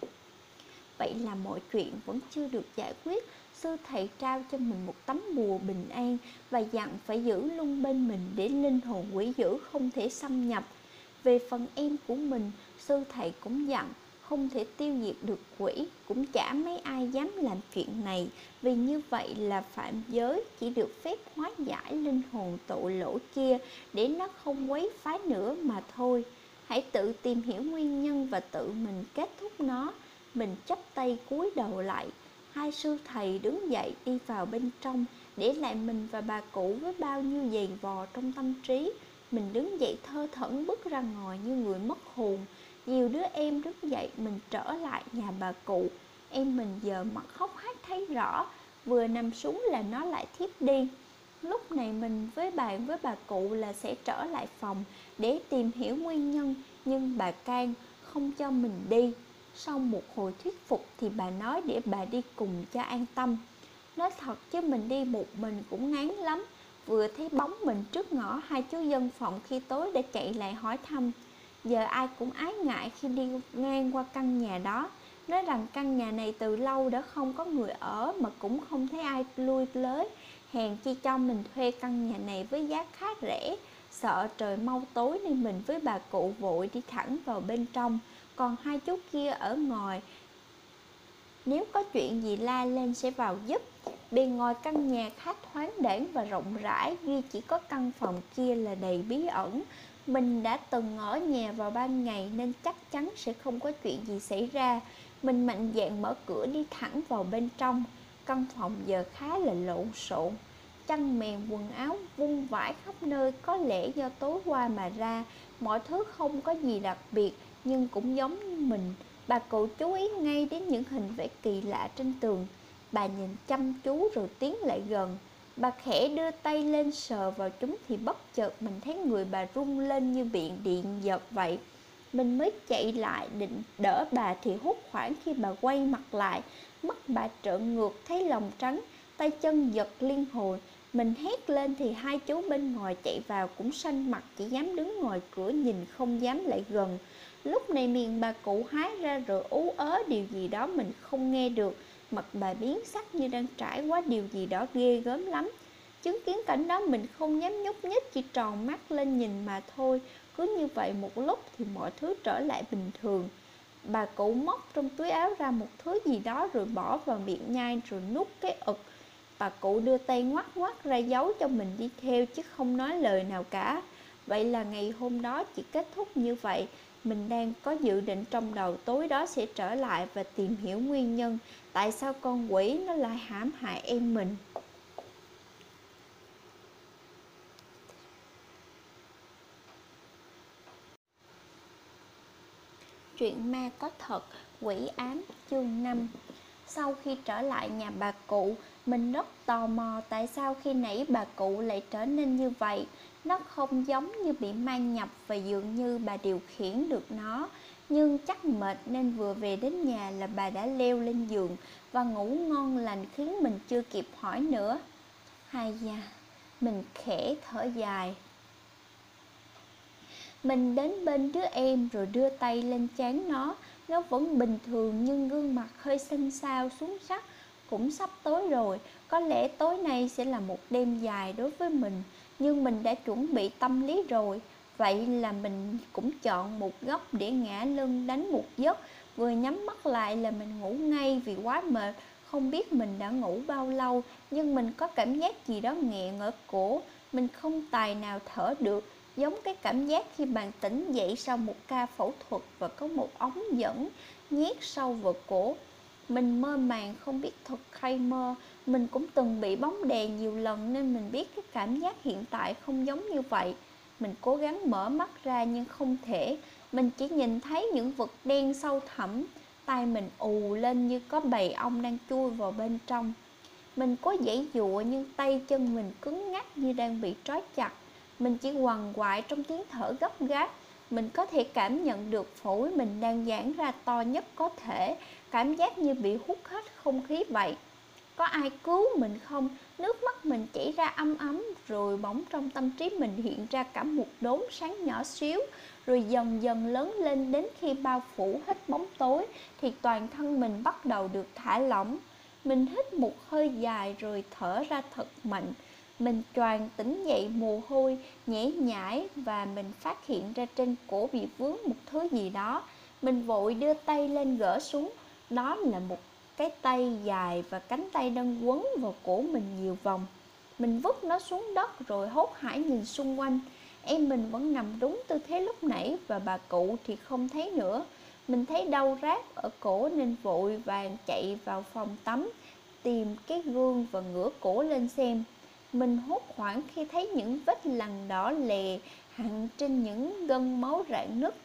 Vậy là mọi chuyện vẫn chưa được giải quyết. Sư thầy trao cho mình một tấm bùa bình an và dặn phải giữ luôn bên mình để linh hồn quỷ dữ không thể xâm nhập. Về phần em của mình, sư thầy cũng dặn không thể tiêu diệt được quỷ, cũng chả mấy ai dám làm chuyện này, vì như vậy là phạm giới chỉ được phép hóa giải linh hồn tội lỗi kia để nó không quấy phá nữa mà thôi. Hãy tự tìm hiểu nguyên nhân và tự mình kết thúc nó. Mình chắp tay cúi đầu lại hai sư thầy đứng dậy đi vào bên trong để lại mình và bà cụ với bao nhiêu giày vò trong tâm trí mình đứng dậy thơ thẩn bước ra ngoài như người mất hồn. Nhiều đứa em đứng dậy, mình trở lại nhà bà cụ. Em mình giờ mặt khóc hát thấy rõ, vừa nằm xuống là nó lại thiếp đi. Lúc này mình với bạn với bà cụ là sẽ trở lại phòng để tìm hiểu nguyên nhân, nhưng bà can không cho mình đi. Sau một hồi thuyết phục thì bà nói để bà đi cùng cho an tâm. Nói thật chứ mình đi một mình cũng ngán lắm. Vừa thấy bóng mình trước ngõ, hai chú dân phòng khi tối đã chạy lại hỏi thăm. Giờ ai cũng ái ngại khi đi ngang qua căn nhà đó. Nói rằng căn nhà này từ lâu đã không có người ở mà cũng không thấy ai lui tới. Hèn chi cho mình thuê căn nhà này với giá khá rẻ. Sợ trời mau tối nên mình với bà cụ vội đi thẳng vào bên trong. Còn hai chú kia ở ngoài, Nếu có chuyện gì la lên sẽ vào giúp. Bên ngoài căn nhà khá thoáng đãng và rộng rãi Duy chỉ có căn phòng kia là đầy bí ẩn. Mình đã từng ở nhà vào ban ngày Nên chắc chắn sẽ không có chuyện gì xảy ra. Mình mạnh dạn mở cửa đi thẳng vào bên trong. Căn phòng giờ khá là lộn xộn. Chăn mền quần áo vung vãi khắp nơi, có lẽ do tối qua mà ra. Mọi thứ không có gì đặc biệt, nhưng cũng giống như mình. Bà cụ chú ý ngay đến những hình vẽ kỳ lạ trên tường bà nhìn chăm chú rồi tiến lại gần bà khẽ đưa tay lên sờ vào chúng thì bất chợt mình thấy người bà rung lên như bị điện giật vậy mình mới chạy lại định đỡ bà thì hút khoảng khi bà quay mặt lại mắt bà trợn ngược thấy lòng trắng, tay chân giật liên hồi mình hét lên thì hai chú bên ngoài chạy vào cũng xanh mặt, chỉ dám đứng ngoài cửa nhìn không dám lại gần. Lúc này miệng bà cụ hái ra rồi ú ớ điều gì đó mình không nghe được. Mặt bà biến sắc như đang trải qua điều gì đó ghê gớm lắm. Chứng kiến cảnh đó mình không dám nhúc nhích, chỉ tròn mắt lên nhìn mà thôi. Cứ như vậy một lúc thì mọi thứ trở lại bình thường. Bà cụ móc trong túi áo ra một thứ gì đó rồi bỏ vào miệng nhai rồi nuốt cái ực Bà cụ đưa tay ngoắt ngoắt ra dấu cho mình đi theo chứ không nói lời nào cả. Vậy là ngày hôm đó chỉ kết thúc như vậy. Mình đang có dự định trong đầu tối đó sẽ trở lại và tìm hiểu nguyên nhân tại sao con quỷ nó lại hãm hại em mình. Chuyện ma có thật, quỷ ám chương 5 Sau khi trở lại nhà bà cụ, mình rất tò mò tại sao khi nãy bà cụ lại trở nên như vậy. Nó không giống như bị mang nhập và dường như bà điều khiển được nó. Nhưng chắc mệt nên vừa về đến nhà là bà đã leo lên giường và ngủ ngon lành khiến mình chưa kịp hỏi nữa. Hay da, mình khẽ thở dài. Mình đến bên đứa em rồi đưa tay lên chán nó. Nó vẫn bình thường nhưng gương mặt hơi xanh xao xuống sắc cũng sắp tối rồi có lẽ tối nay sẽ là một đêm dài đối với mình nhưng mình đã chuẩn bị tâm lý rồi vậy là mình cũng chọn một góc để ngã lưng đánh một giấc. Vừa nhắm mắt lại là mình ngủ ngay vì quá mệt. Không biết mình đã ngủ bao lâu, nhưng mình có cảm giác gì đó nghẹn ở cổ. Mình không tài nào thở được, giống cái cảm giác khi bạn tỉnh dậy sau một ca phẫu thuật và có một ống dẫn nhét sâu vào cổ. Mình mơ màng, không biết thật hay mơ. Mình cũng từng bị bóng đè nhiều lần nên mình biết cái cảm giác hiện tại không giống như vậy mình cố gắng mở mắt ra nhưng không thể. Mình chỉ nhìn thấy những vật đen sâu thẳm. Tay mình ù lên như có bầy ong đang chui vào bên trong. Mình có dãy dụa nhưng tay chân mình cứng ngắc như đang bị trói chặt. Mình chỉ quằn quại trong tiếng thở gấp gáp. Mình có thể cảm nhận được phổi mình đang giãn ra to nhất có thể. Cảm giác như bị hút hết không khí vậy. Có ai cứu mình không? Nước mắt mình chảy ra âm ấm, rồi bỗng trong tâm trí mình hiện ra cả một đốm sáng nhỏ xíu, rồi dần dần lớn lên đến khi bao phủ hết bóng tối thì toàn thân mình bắt đầu được thả lỏng. Mình hít một hơi dài rồi thở ra thật mạnh. Mình choàng tỉnh dậy mồ hôi, nhễ nhãi và mình phát hiện ra trên cổ bị vướng một thứ gì đó. Mình vội đưa tay lên gỡ xuống. Đó là một cái tay dài và cánh tay đang quấn vào cổ mình nhiều vòng. Mình vứt nó xuống đất rồi hốt hải nhìn xung quanh. Em mình vẫn nằm đúng tư thế lúc nãy và bà cụ thì không thấy nữa. Mình thấy đau rát ở cổ nên vội vàng chạy vào phòng tắm tìm cái gương và ngửa cổ lên xem. Mình hốt hoảng khi thấy những vết lằn đỏ lè hằn trên những gân máu rạn nứt.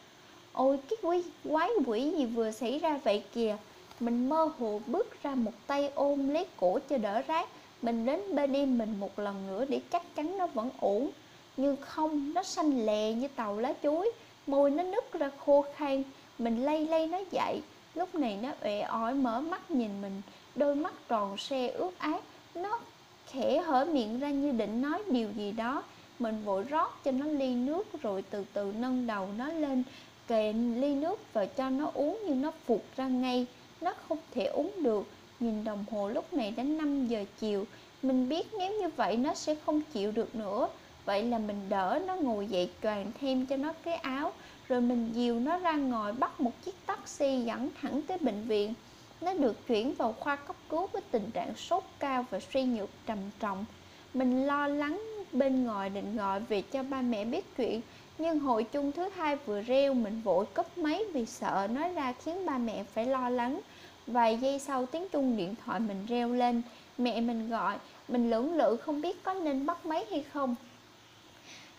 Ôi cái quái, quái quỷ gì vừa xảy ra vậy kìa mình mơ hồ bước ra một tay ôm lấy cổ cho đỡ rác mình đến bên em mình một lần nữa để chắc chắn nó vẫn ổn. Nhưng không, nó xanh lè như tàu lá chuối môi nó nứt ra khô khan. Mình lay lay nó dậy. Lúc này nó uể oải mở mắt nhìn mình. Đôi mắt tròn xe ướt át. Nó khẽ hở miệng ra như định nói điều gì đó. Mình vội rót cho nó ly nước rồi từ từ nâng đầu nó lên. Kề ly nước và cho nó uống nhưng nó phục ra ngay nó không thể uống được. Nhìn đồng hồ lúc này đến 5 giờ chiều mình biết nếu như vậy nó sẽ không chịu được nữa. Vậy là mình đỡ nó ngồi dậy choàng thêm cho nó cái áo rồi mình dìu nó ra ngồi, bắt một chiếc taxi dẫn thẳng tới bệnh viện. Nó được chuyển vào khoa cấp cứu với tình trạng sốt cao và suy nhược trầm trọng. Mình lo lắng bên ngoài định gọi về cho ba mẹ biết chuyện nhưng hội chung thứ hai vừa reo mình vội cúp máy vì sợ nói ra khiến ba mẹ phải lo lắng. Vài giây sau, tiếng chuông điện thoại mình reo lên. Mẹ mình gọi, mình lưỡng lự không biết có nên bắt máy hay không.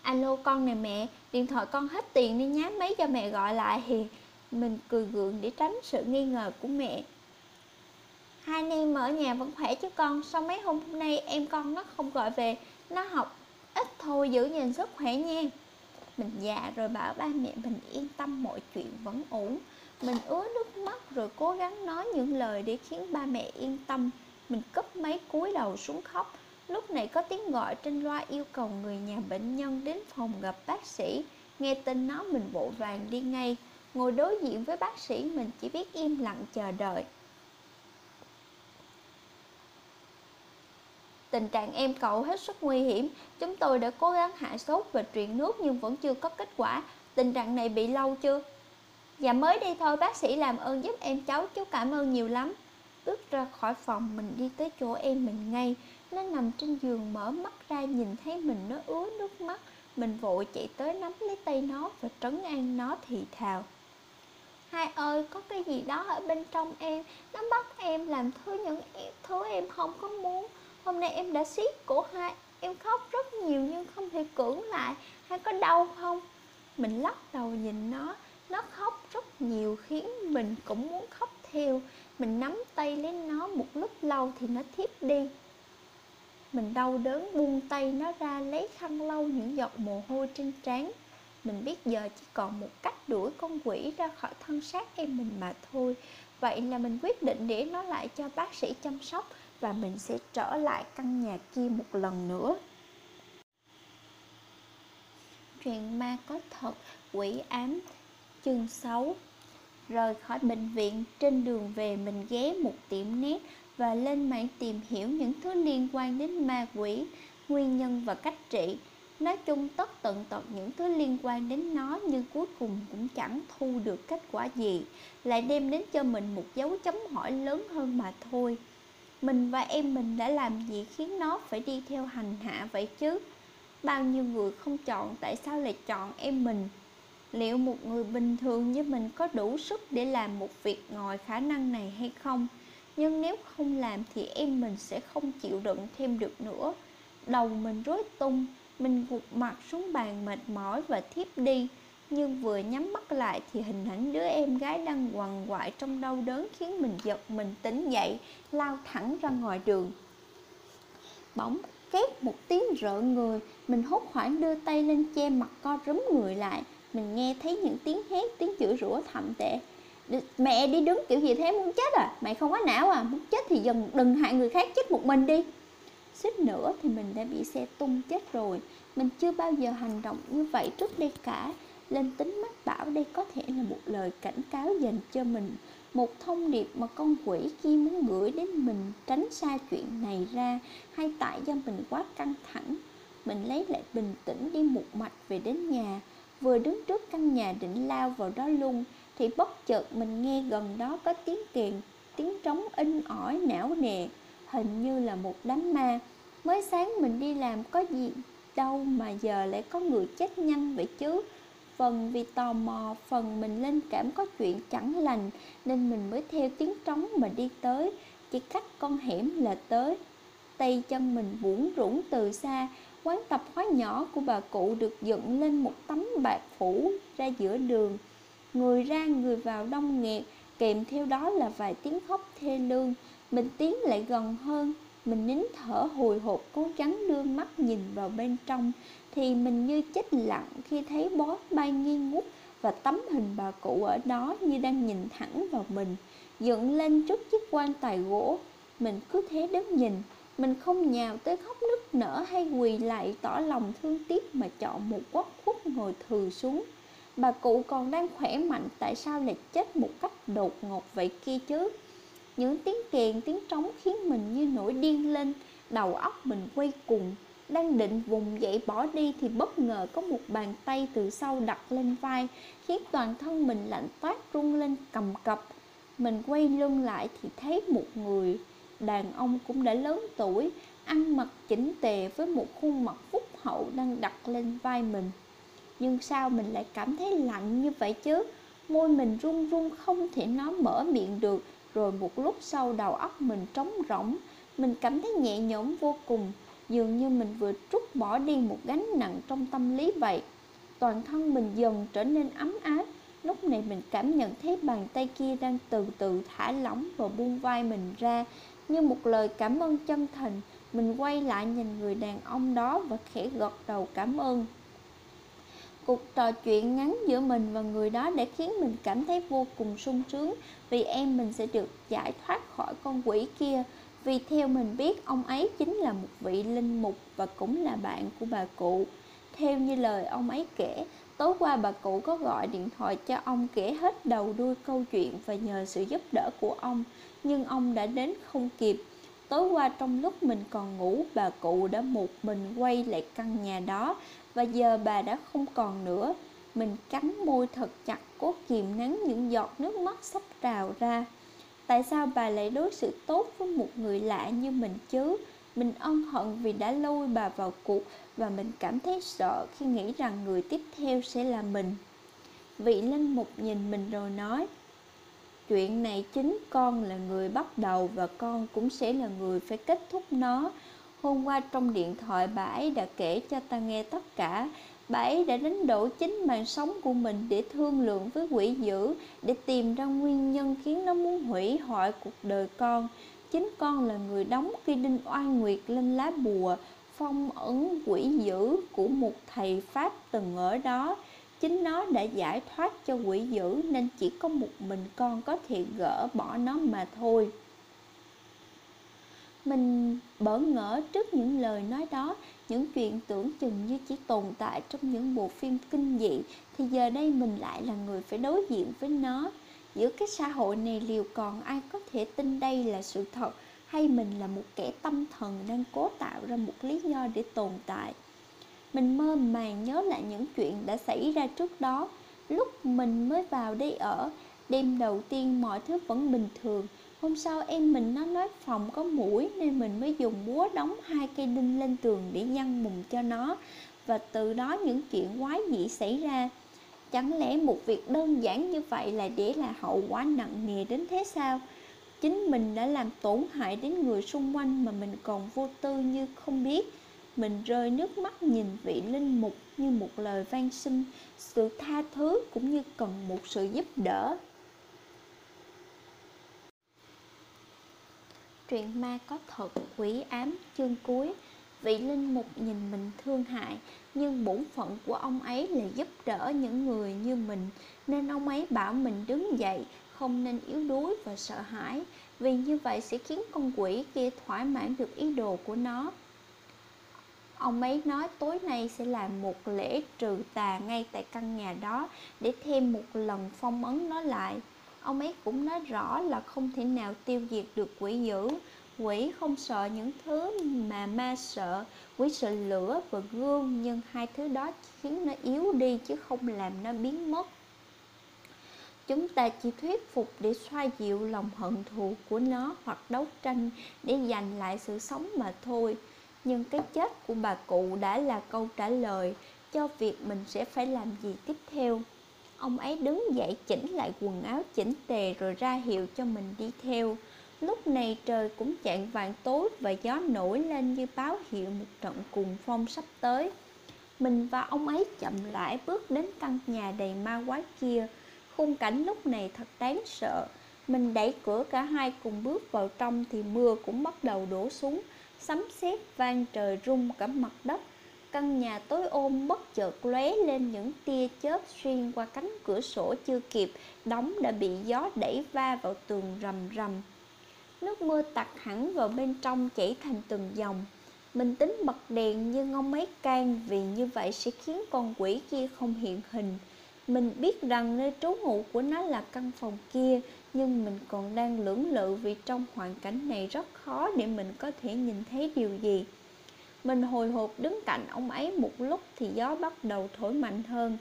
Alo, con nè mẹ, điện thoại con hết tiền đi nhá máy cho mẹ gọi lại thì mình cười gượng để tránh sự nghi ngờ của mẹ. Hai anh em ở nhà vẫn khỏe chứ con sau mấy hôm nay em con nó không gọi về? Nó học, ít thôi, giữ gìn sức khỏe nha mình già rồi bảo ba mẹ mình yên tâm mọi chuyện vẫn ổn. Mình ứa nước mắt rồi cố gắng nói những lời để khiến ba mẹ yên tâm. Mình cúp máy cúi đầu xuống khóc. Lúc này có tiếng gọi trên loa yêu cầu người nhà bệnh nhân đến phòng gặp bác sĩ. Nghe tin nó mình vội vàng đi ngay. Ngồi đối diện với bác sĩ, mình chỉ biết im lặng chờ đợi. Tình trạng em cậu hết sức nguy hiểm. Chúng tôi đã cố gắng hạ sốt và truyền nước nhưng vẫn chưa có kết quả. Tình trạng này bị lâu chưa? Dạ mới đi thôi, bác sĩ làm ơn giúp em cháu, chú cảm ơn nhiều lắm. Bước ra khỏi phòng, mình đi tới chỗ em mình ngay. Nó nằm trên giường mở mắt ra nhìn thấy mình nó ứa nước mắt. Mình vội chạy tới nắm lấy tay nó và trấn an nó thì thào. Hai ơi, có cái gì đó ở bên trong em, nó bắt em làm thứ những thứ em không có muốn Hôm nay em đã siết cổ hai Em khóc rất nhiều nhưng không thể cưỡng lại. Hay có đau không? Mình lắc đầu nhìn nó. Nó khóc rất nhiều khiến mình cũng muốn khóc theo. Mình nắm tay lấy nó một lúc lâu thì nó thiếp đi. Mình đau đớn buông tay nó ra lấy khăn lau những giọt mồ hôi trên trán. Mình biết giờ chỉ còn một cách đuổi con quỷ ra khỏi thân xác em mình mà thôi. Vậy là mình quyết định để nó lại cho bác sĩ chăm sóc và mình sẽ trở lại căn nhà kia một lần nữa. Chuyện ma có thật, quỷ ám, chương 6 rời khỏi bệnh viện, trên đường về mình ghé một tiệm nét và lên mạng tìm hiểu những thứ liên quan đến ma quỷ, nguyên nhân và cách trị. Nói chung, tất tận tật những thứ liên quan đến nó nhưng cuối cùng cũng chẳng thu được kết quả gì, lại đem đến cho mình một dấu chấm hỏi lớn hơn mà thôi mình và em mình đã làm gì khiến nó phải đi theo hành hạ vậy chứ? Bao nhiêu người không chọn, tại sao lại chọn em mình? Liệu một người bình thường như mình có đủ sức để làm một việc ngoài khả năng này hay không? Nhưng nếu không làm thì em mình sẽ không chịu đựng thêm được nữa. Đầu mình rối tung, mình gục mặt xuống bàn mệt mỏi và thiếp đi nhưng vừa nhắm mắt lại thì hình ảnh đứa em gái đang quằn quại trong đau đớn khiến mình giật mình tỉnh dậy, lao thẳng ra ngoài đường. Bỗng két một tiếng rợn người, mình hốt hoảng đưa tay lên che mặt co rúm người lại. Mình nghe thấy những tiếng hét, tiếng chửi rủa thậm tệ. Mẹ đi đứng kiểu gì thế? Muốn chết à? Mày không có não à? Muốn chết thì dần đừng hại người khác, chết một mình đi. Suýt nữa thì mình đã bị xe tung chết rồi. Mình chưa bao giờ hành động như vậy trước đây cả lên tính mách bảo đây có thể là một lời cảnh cáo dành cho mình, một thông điệp mà con quỷ kia muốn gửi đến mình tránh xa chuyện này ra, hay tại do mình quá căng thẳng. Mình lấy lại bình tĩnh đi một mạch về đến nhà, vừa đứng trước căn nhà định lao vào đó luôn, thì bất chợt mình nghe gần đó có tiếng kèn, tiếng trống in ỏi não nề hình như là một đám ma. Mới sáng mình đi làm có gì đâu mà giờ lại có người chết nhanh vậy chứ phần vì tò mò, phần mình linh cảm có chuyện chẳng lành, nên mình mới theo tiếng trống mà đi tới. Chỉ cách con hẻm là tới. Tay chân mình buồn rũng từ xa, quán tập hóa nhỏ của bà cụ được dựng lên một tấm bạc phủ ra giữa đường. Người ra, người vào đông nghẹt, kèm theo đó là vài tiếng khóc thê lương. Mình tiến lại gần hơn, mình nín thở hồi hộp, cố gắng đưa mắt nhìn vào bên trong thì mình như chết lặng khi thấy bó bay nghi ngút và tấm hình bà cụ ở đó như đang nhìn thẳng vào mình dựng lên trước chiếc quan tài gỗ mình cứ thế đứng nhìn Mình không nhào tới khóc nức nở hay quỳ lại tỏ lòng thương tiếc mà chọn một góc khuất ngồi thừ xuống. Bà cụ còn đang khỏe mạnh tại sao lại chết một cách đột ngột vậy kia chứ? Những tiếng kèn, tiếng trống khiến mình như nổi điên lên, đầu óc mình quay cùng. Đang định vùng dậy bỏ đi thì bất ngờ có một bàn tay từ sau đặt lên vai, khiến toàn thân mình lạnh toát rung lên cầm cập. Mình quay lưng lại thì thấy một người đàn ông cũng đã lớn tuổi, ăn mặc chỉnh tề với một khuôn mặt phúc hậu đang đặt lên vai mình. Nhưng sao mình lại cảm thấy lạnh như vậy chứ? Môi mình run run không thể nói mở miệng được, rồi một lúc sau đầu óc mình trống rỗng, mình cảm thấy nhẹ nhõm vô cùng, dường như mình vừa trút bỏ đi một gánh nặng trong tâm lý vậy. Toàn thân mình dần trở nên ấm áp, lúc này mình cảm nhận thấy bàn tay kia đang từ từ thả lỏng và buông vai mình ra, như một lời cảm ơn chân thành. Mình quay lại nhìn người đàn ông đó và khẽ gật đầu cảm ơn. Cuộc trò chuyện ngắn giữa mình và người đó đã khiến mình cảm thấy vô cùng sung sướng vì em mình sẽ được giải thoát khỏi con quỷ kia. Vì theo mình biết ông ấy chính là một vị linh mục và cũng là bạn của bà cụ. Theo như lời ông ấy kể, tối qua bà cụ có gọi điện thoại cho ông kể hết đầu đuôi câu chuyện và nhờ sự giúp đỡ của ông, nhưng ông đã đến không kịp. Tối qua trong lúc mình còn ngủ, bà cụ đã một mình quay lại căn nhà đó và giờ bà đã không còn nữa. Mình cắn môi thật chặt cố kìm nén những giọt nước mắt sắp trào ra. Tại sao bà lại đối xử tốt với một người lạ như mình chứ? Mình ân hận vì đã lôi bà vào cuộc và mình cảm thấy sợ khi nghĩ rằng người tiếp theo sẽ là mình. Vị linh mục nhìn mình rồi nói, Chuyện này chính con là người bắt đầu và con cũng sẽ là người phải kết thúc nó. Hôm qua trong điện thoại bà ấy đã kể cho ta nghe tất cả Bà ấy đã đánh đổ chính mạng sống của mình để thương lượng với quỷ dữ Để tìm ra nguyên nhân khiến nó muốn hủy hoại cuộc đời con. Chính con là người đóng khi đinh oan nguyệt lên lá bùa Phong ấn quỷ dữ của một thầy Pháp từng ở đó. Chính nó đã giải thoát cho quỷ dữ Nên chỉ có một mình con có thể gỡ bỏ nó mà thôi. Mình bỡ ngỡ trước những lời nói đó, những chuyện tưởng chừng như chỉ tồn tại trong những bộ phim kinh dị, thì giờ đây mình lại là người phải đối diện với nó. Giữa cái xã hội này liệu còn ai có thể tin đây là sự thật hay mình là một kẻ tâm thần đang cố tạo ra một lý do để tồn tại. Mình mơ màng nhớ lại những chuyện đã xảy ra trước đó, lúc mình mới vào đây ở, đêm đầu tiên mọi thứ vẫn bình thường, Hôm sau em mình nó nói phòng có mũi nên mình mới dùng búa đóng hai cây đinh lên tường để nhăn mùng cho nó và từ đó những chuyện quái dị xảy ra. Chẳng lẽ một việc đơn giản như vậy là để là hậu quả nặng nề đến thế sao? Chính mình đã làm tổn hại đến người xung quanh mà mình còn vô tư như không biết. Mình rơi nước mắt nhìn vị linh mục như một lời van xin, sự tha thứ cũng như cần một sự giúp đỡ. Truyện ma có thật, quỷ ám, chương cuối. Vị linh mục nhìn mình thương hại, Nhưng bổn phận của ông ấy là giúp đỡ những người như mình. Nên ông ấy bảo mình đứng dậy, Không nên yếu đuối và sợ hãi, Vì như vậy sẽ khiến con quỷ kia thỏa mãn được ý đồ của nó. Ông ấy nói tối nay sẽ làm một lễ trừ tà ngay tại căn nhà đó, Để thêm một lần phong ấn nó lại. Ông ấy cũng nói rõ là không thể nào tiêu diệt được quỷ dữ. Quỷ không sợ những thứ mà ma sợ. Quỷ sợ lửa và gương Nhưng hai thứ đó khiến nó yếu đi chứ không làm nó biến mất. Chúng ta chỉ thuyết phục để xoa dịu lòng hận thù của nó Hoặc đấu tranh để giành lại sự sống mà thôi. Nhưng cái chết của bà cụ đã là câu trả lời Cho việc mình sẽ phải làm gì tiếp theo. Ông ấy đứng dậy chỉnh lại quần áo chỉnh tề rồi ra hiệu cho mình đi theo. Lúc này trời cũng chạng vàng tối và gió nổi lên như báo hiệu một trận cuồng phong sắp tới. Mình và ông ấy chậm lại bước đến căn nhà đầy ma quái kia. Khung cảnh lúc này thật đáng sợ. Mình đẩy cửa cả hai cùng bước vào trong thì mưa cũng bắt đầu đổ xuống. Sấm sét vang trời rung cả mặt đất. Căn nhà tối ôm bất chợt lóe lên những tia chớp xuyên qua cánh cửa sổ chưa kịp đóng đã bị gió đẩy va vào tường rầm rầm. Nước mưa tạt hẳn vào bên trong chảy thành từng dòng. Mình tính bật đèn nhưng ông ấy can Vì như vậy sẽ khiến con quỷ kia không hiện hình. Mình biết rằng nơi trú ngụ của nó là căn phòng kia, Nhưng mình còn đang lưỡng lự vì trong hoàn cảnh này rất khó để mình có thể nhìn thấy điều gì. Mình hồi hộp đứng cạnh ông ấy một lúc thì gió bắt đầu thổi mạnh hơn.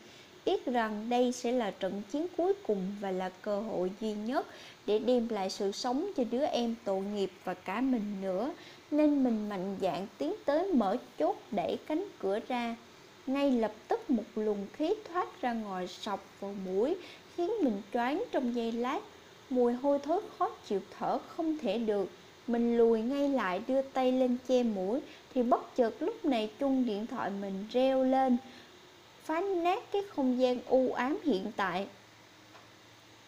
Biết rằng đây sẽ là trận chiến cuối cùng và là cơ hội duy nhất để đem lại sự sống cho đứa em tội nghiệp và cả mình nữa, nên mình mạnh dạn tiến tới mở chốt đẩy cánh cửa ra. Ngay lập tức một luồng khí thoát ra ngoài sọc vào mũi, khiến mình choáng trong giây lát. Mùi hôi thối khó chịu thở không thể được. Mình lùi ngay lại đưa tay lên che mũi thì bất chợt lúc này chuông điện thoại mình reo lên, phá nát cái không gian u ám hiện tại.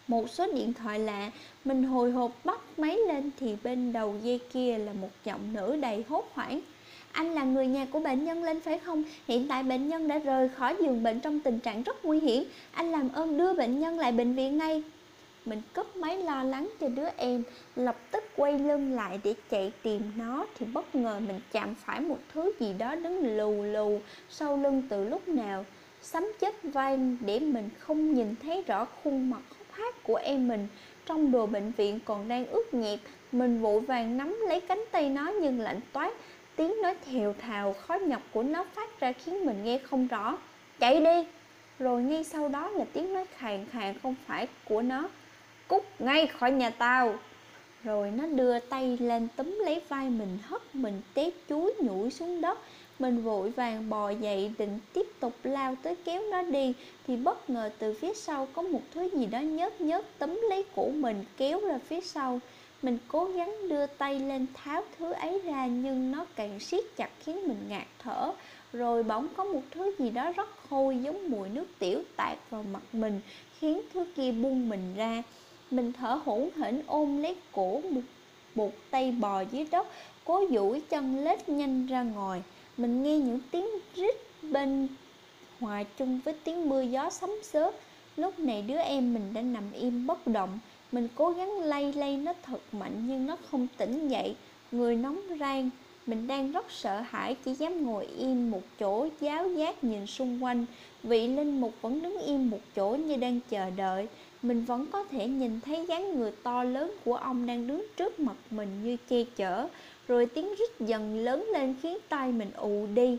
Một số điện thoại lạ, mình hồi hộp bắt máy lên thì bên đầu dây kia là một giọng nữ đầy hốt hoảng. Anh là người nhà của bệnh nhân lên phải không? Hiện tại bệnh nhân đã rời khỏi giường bệnh trong tình trạng rất nguy hiểm. Anh làm ơn đưa bệnh nhân lại bệnh viện ngay mình cúp máy lo lắng cho đứa em, lập tức quay lưng lại để chạy tìm nó thì bất ngờ mình chạm phải một thứ gì đó đứng lù lù sau lưng từ lúc nào. Sấm chết vang để mình không nhìn thấy rõ khuôn mặt hốc hác của em mình. Trong đồ bệnh viện còn đang ướt nhẹp, mình vội vàng nắm lấy cánh tay nó nhưng lạnh toát. Tiếng nói thều thào khó nhọc của nó phát ra khiến mình nghe không rõ. Chạy đi! Rồi ngay sau đó là tiếng nói khàn khàn không phải của nó cút ngay khỏi nhà tao. Rồi nó đưa tay lên túm lấy vai mình, hất mình, té chuối nhủi xuống đất. Mình vội vàng bò dậy, định tiếp tục lao tới kéo nó đi, Thì bất ngờ từ phía sau có một thứ gì đó nhớt nhớt tấm lấy cổ mình, kéo ra phía sau. Mình cố gắng đưa tay lên tháo thứ ấy ra, nhưng nó càng siết chặt khiến mình ngạt thở. Rồi bỗng có một thứ gì đó rất hôi giống mùi nước tiểu tạt vào mặt mình, Khiến thứ kia buông mình ra. Mình thở hổn hển ôm lấy cổ một, một tay bò dưới đất Cố duỗi chân lết nhanh ra ngoài. Mình nghe những tiếng rít bên hòa chung với tiếng mưa gió sấm sớt lúc này đứa em mình đã nằm im bất động. Mình cố gắng lay lay nó thật mạnh nhưng nó không tỉnh dậy. Người nóng rang. Mình đang rất sợ hãi chỉ dám ngồi im một chỗ giáo giác nhìn xung quanh. Vị linh mục vẫn đứng im một chỗ như đang chờ đợi mình vẫn có thể nhìn thấy dáng người to lớn của ông đang đứng trước mặt mình như che chở, rồi tiếng rít dần lớn lên khiến tay mình ù đi.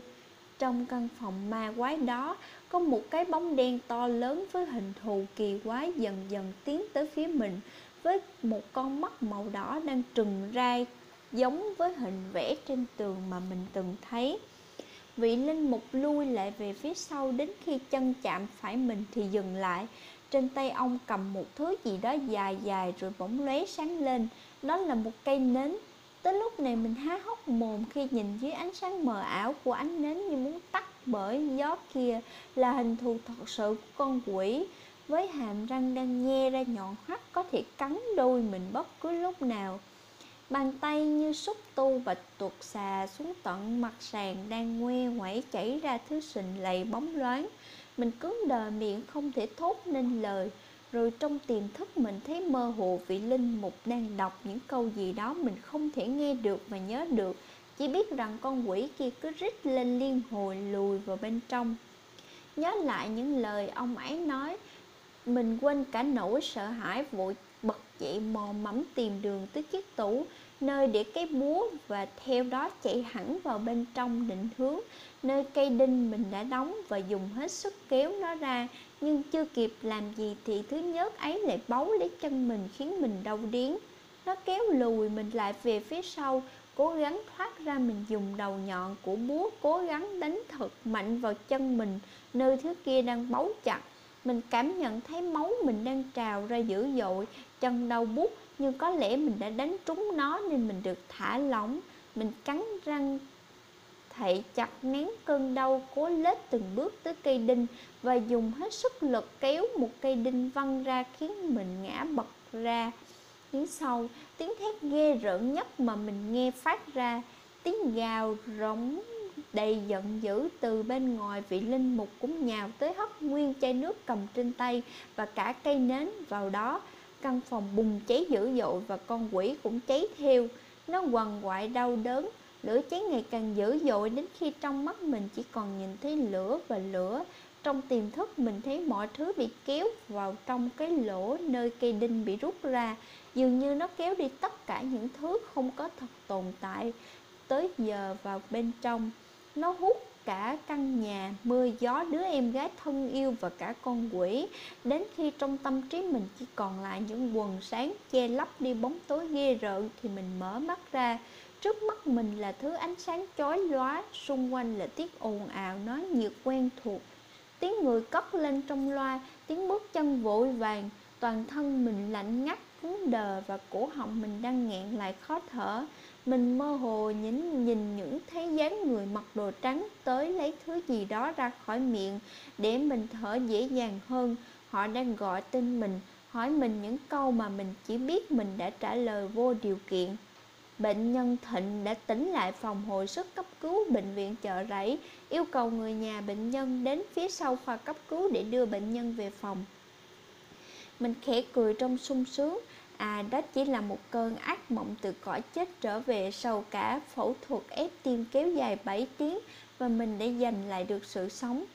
Trong căn phòng ma quái đó, có một cái bóng đen to lớn với hình thù kỳ quái dần dần tiến tới phía mình, với một con mắt màu đỏ đang trừng ra giống với hình vẽ trên tường mà mình từng thấy. Vị linh mục lui lại về phía sau đến khi chân chạm phải mình thì dừng lại trên tay ông cầm một thứ gì đó dài dài rồi bỗng lóe sáng lên đó là một cây nến Tới lúc này mình há hốc mồm khi nhìn dưới ánh sáng mờ ảo của ánh nến như muốn tắt bởi gió kia là hình thù thật sự của con quỷ với hàm răng đang nhe ra nhọn hoắt, có thể cắn đôi mình bất cứ lúc nào. Bàn tay như xúc tu và tuột xà xuống tận mặt sàn đang ngoe ngoảy chảy ra thứ sình lầy bóng loáng. Mình cứng đờ miệng, không thể thốt nên lời. Rồi trong tiềm thức mình thấy mơ hồ, vị linh mục đang đọc những câu gì đó mình không thể nghe được và nhớ được. Chỉ biết rằng con quỷ kia cứ rít lên liên hồi lùi vào bên trong. Nhớ lại những lời ông ấy nói, mình quên cả nỗi sợ hãi, vội bật dậy mò mẫm tìm đường tới chiếc tủ, nơi để cái búa và theo đó chạy hẳn vào bên trong định hướng nơi cây đinh mình đã đóng và dùng hết sức kéo nó ra, nhưng chưa kịp làm gì thì thứ nhớt ấy lại bấu lấy chân mình khiến mình đau điếng. Nó kéo lùi mình lại về phía sau, cố gắng thoát ra mình dùng đầu nhọn của búa, cố gắng đánh thật mạnh vào chân mình, nơi thứ kia đang bấu chặt. Mình cảm nhận thấy máu mình đang trào ra dữ dội, chân đau bút nhưng có lẽ mình đã đánh trúng nó nên mình được thả lỏng. Mình cắn răng thậy chặt nén cơn đau cố lết từng bước tới cây đinh và dùng hết sức lực kéo một cây đinh văng ra khiến mình ngã bật ra. Tiếng sau tiếng thét ghê rợn nhất mà mình nghe phát ra. Tiếng gào rống đầy giận dữ từ bên ngoài vị linh mục cũng nhào tới hất nguyên chai nước cầm trên tay và cả cây nến vào đó. Căn phòng bùng cháy dữ dội và con quỷ cũng cháy theo. Nó quằn quại đau đớn, lửa cháy ngày càng dữ dội đến khi trong mắt mình chỉ còn nhìn thấy lửa và lửa. Trong tiềm thức mình thấy mọi thứ bị kéo vào trong cái lỗ nơi cây đinh bị rút ra. Dường như nó kéo đi tất cả những thứ không có thật tồn tại tới giờ vào bên trong. Nó hút cả căn nhà, mưa gió, đứa em gái thân yêu và cả con quỷ. Đến khi trong tâm trí mình chỉ còn lại những quần sáng che lấp đi bóng tối ghê rợn thì mình mở mắt ra. Trước mắt mình là thứ ánh sáng chói lóa, xung quanh là tiếng ồn ào nói nhiệt quen thuộc. Tiếng người cất lên trong loa, tiếng bước chân vội vàng, toàn thân mình lạnh ngắt, cứng đờ và cổ họng mình đang nghẹn lại khó thở. Mình mơ hồ nhìn, nhìn những thấy dáng người mặc đồ trắng tới lấy thứ gì đó ra khỏi miệng để mình thở dễ dàng hơn. Họ đang gọi tên mình, hỏi mình những câu mà mình chỉ biết mình đã trả lời vô điều kiện. Bệnh nhân Thịnh đã tỉnh lại phòng hồi sức cấp cứu bệnh viện chợ rẫy, yêu cầu người nhà bệnh nhân đến phía sau khoa cấp cứu để đưa bệnh nhân về phòng. Mình khẽ cười trong sung sướng, À đó chỉ là một cơn ác mộng từ cõi chết trở về sau cả phẫu thuật ép tim kéo dài 7 tiếng và mình đã giành lại được sự sống.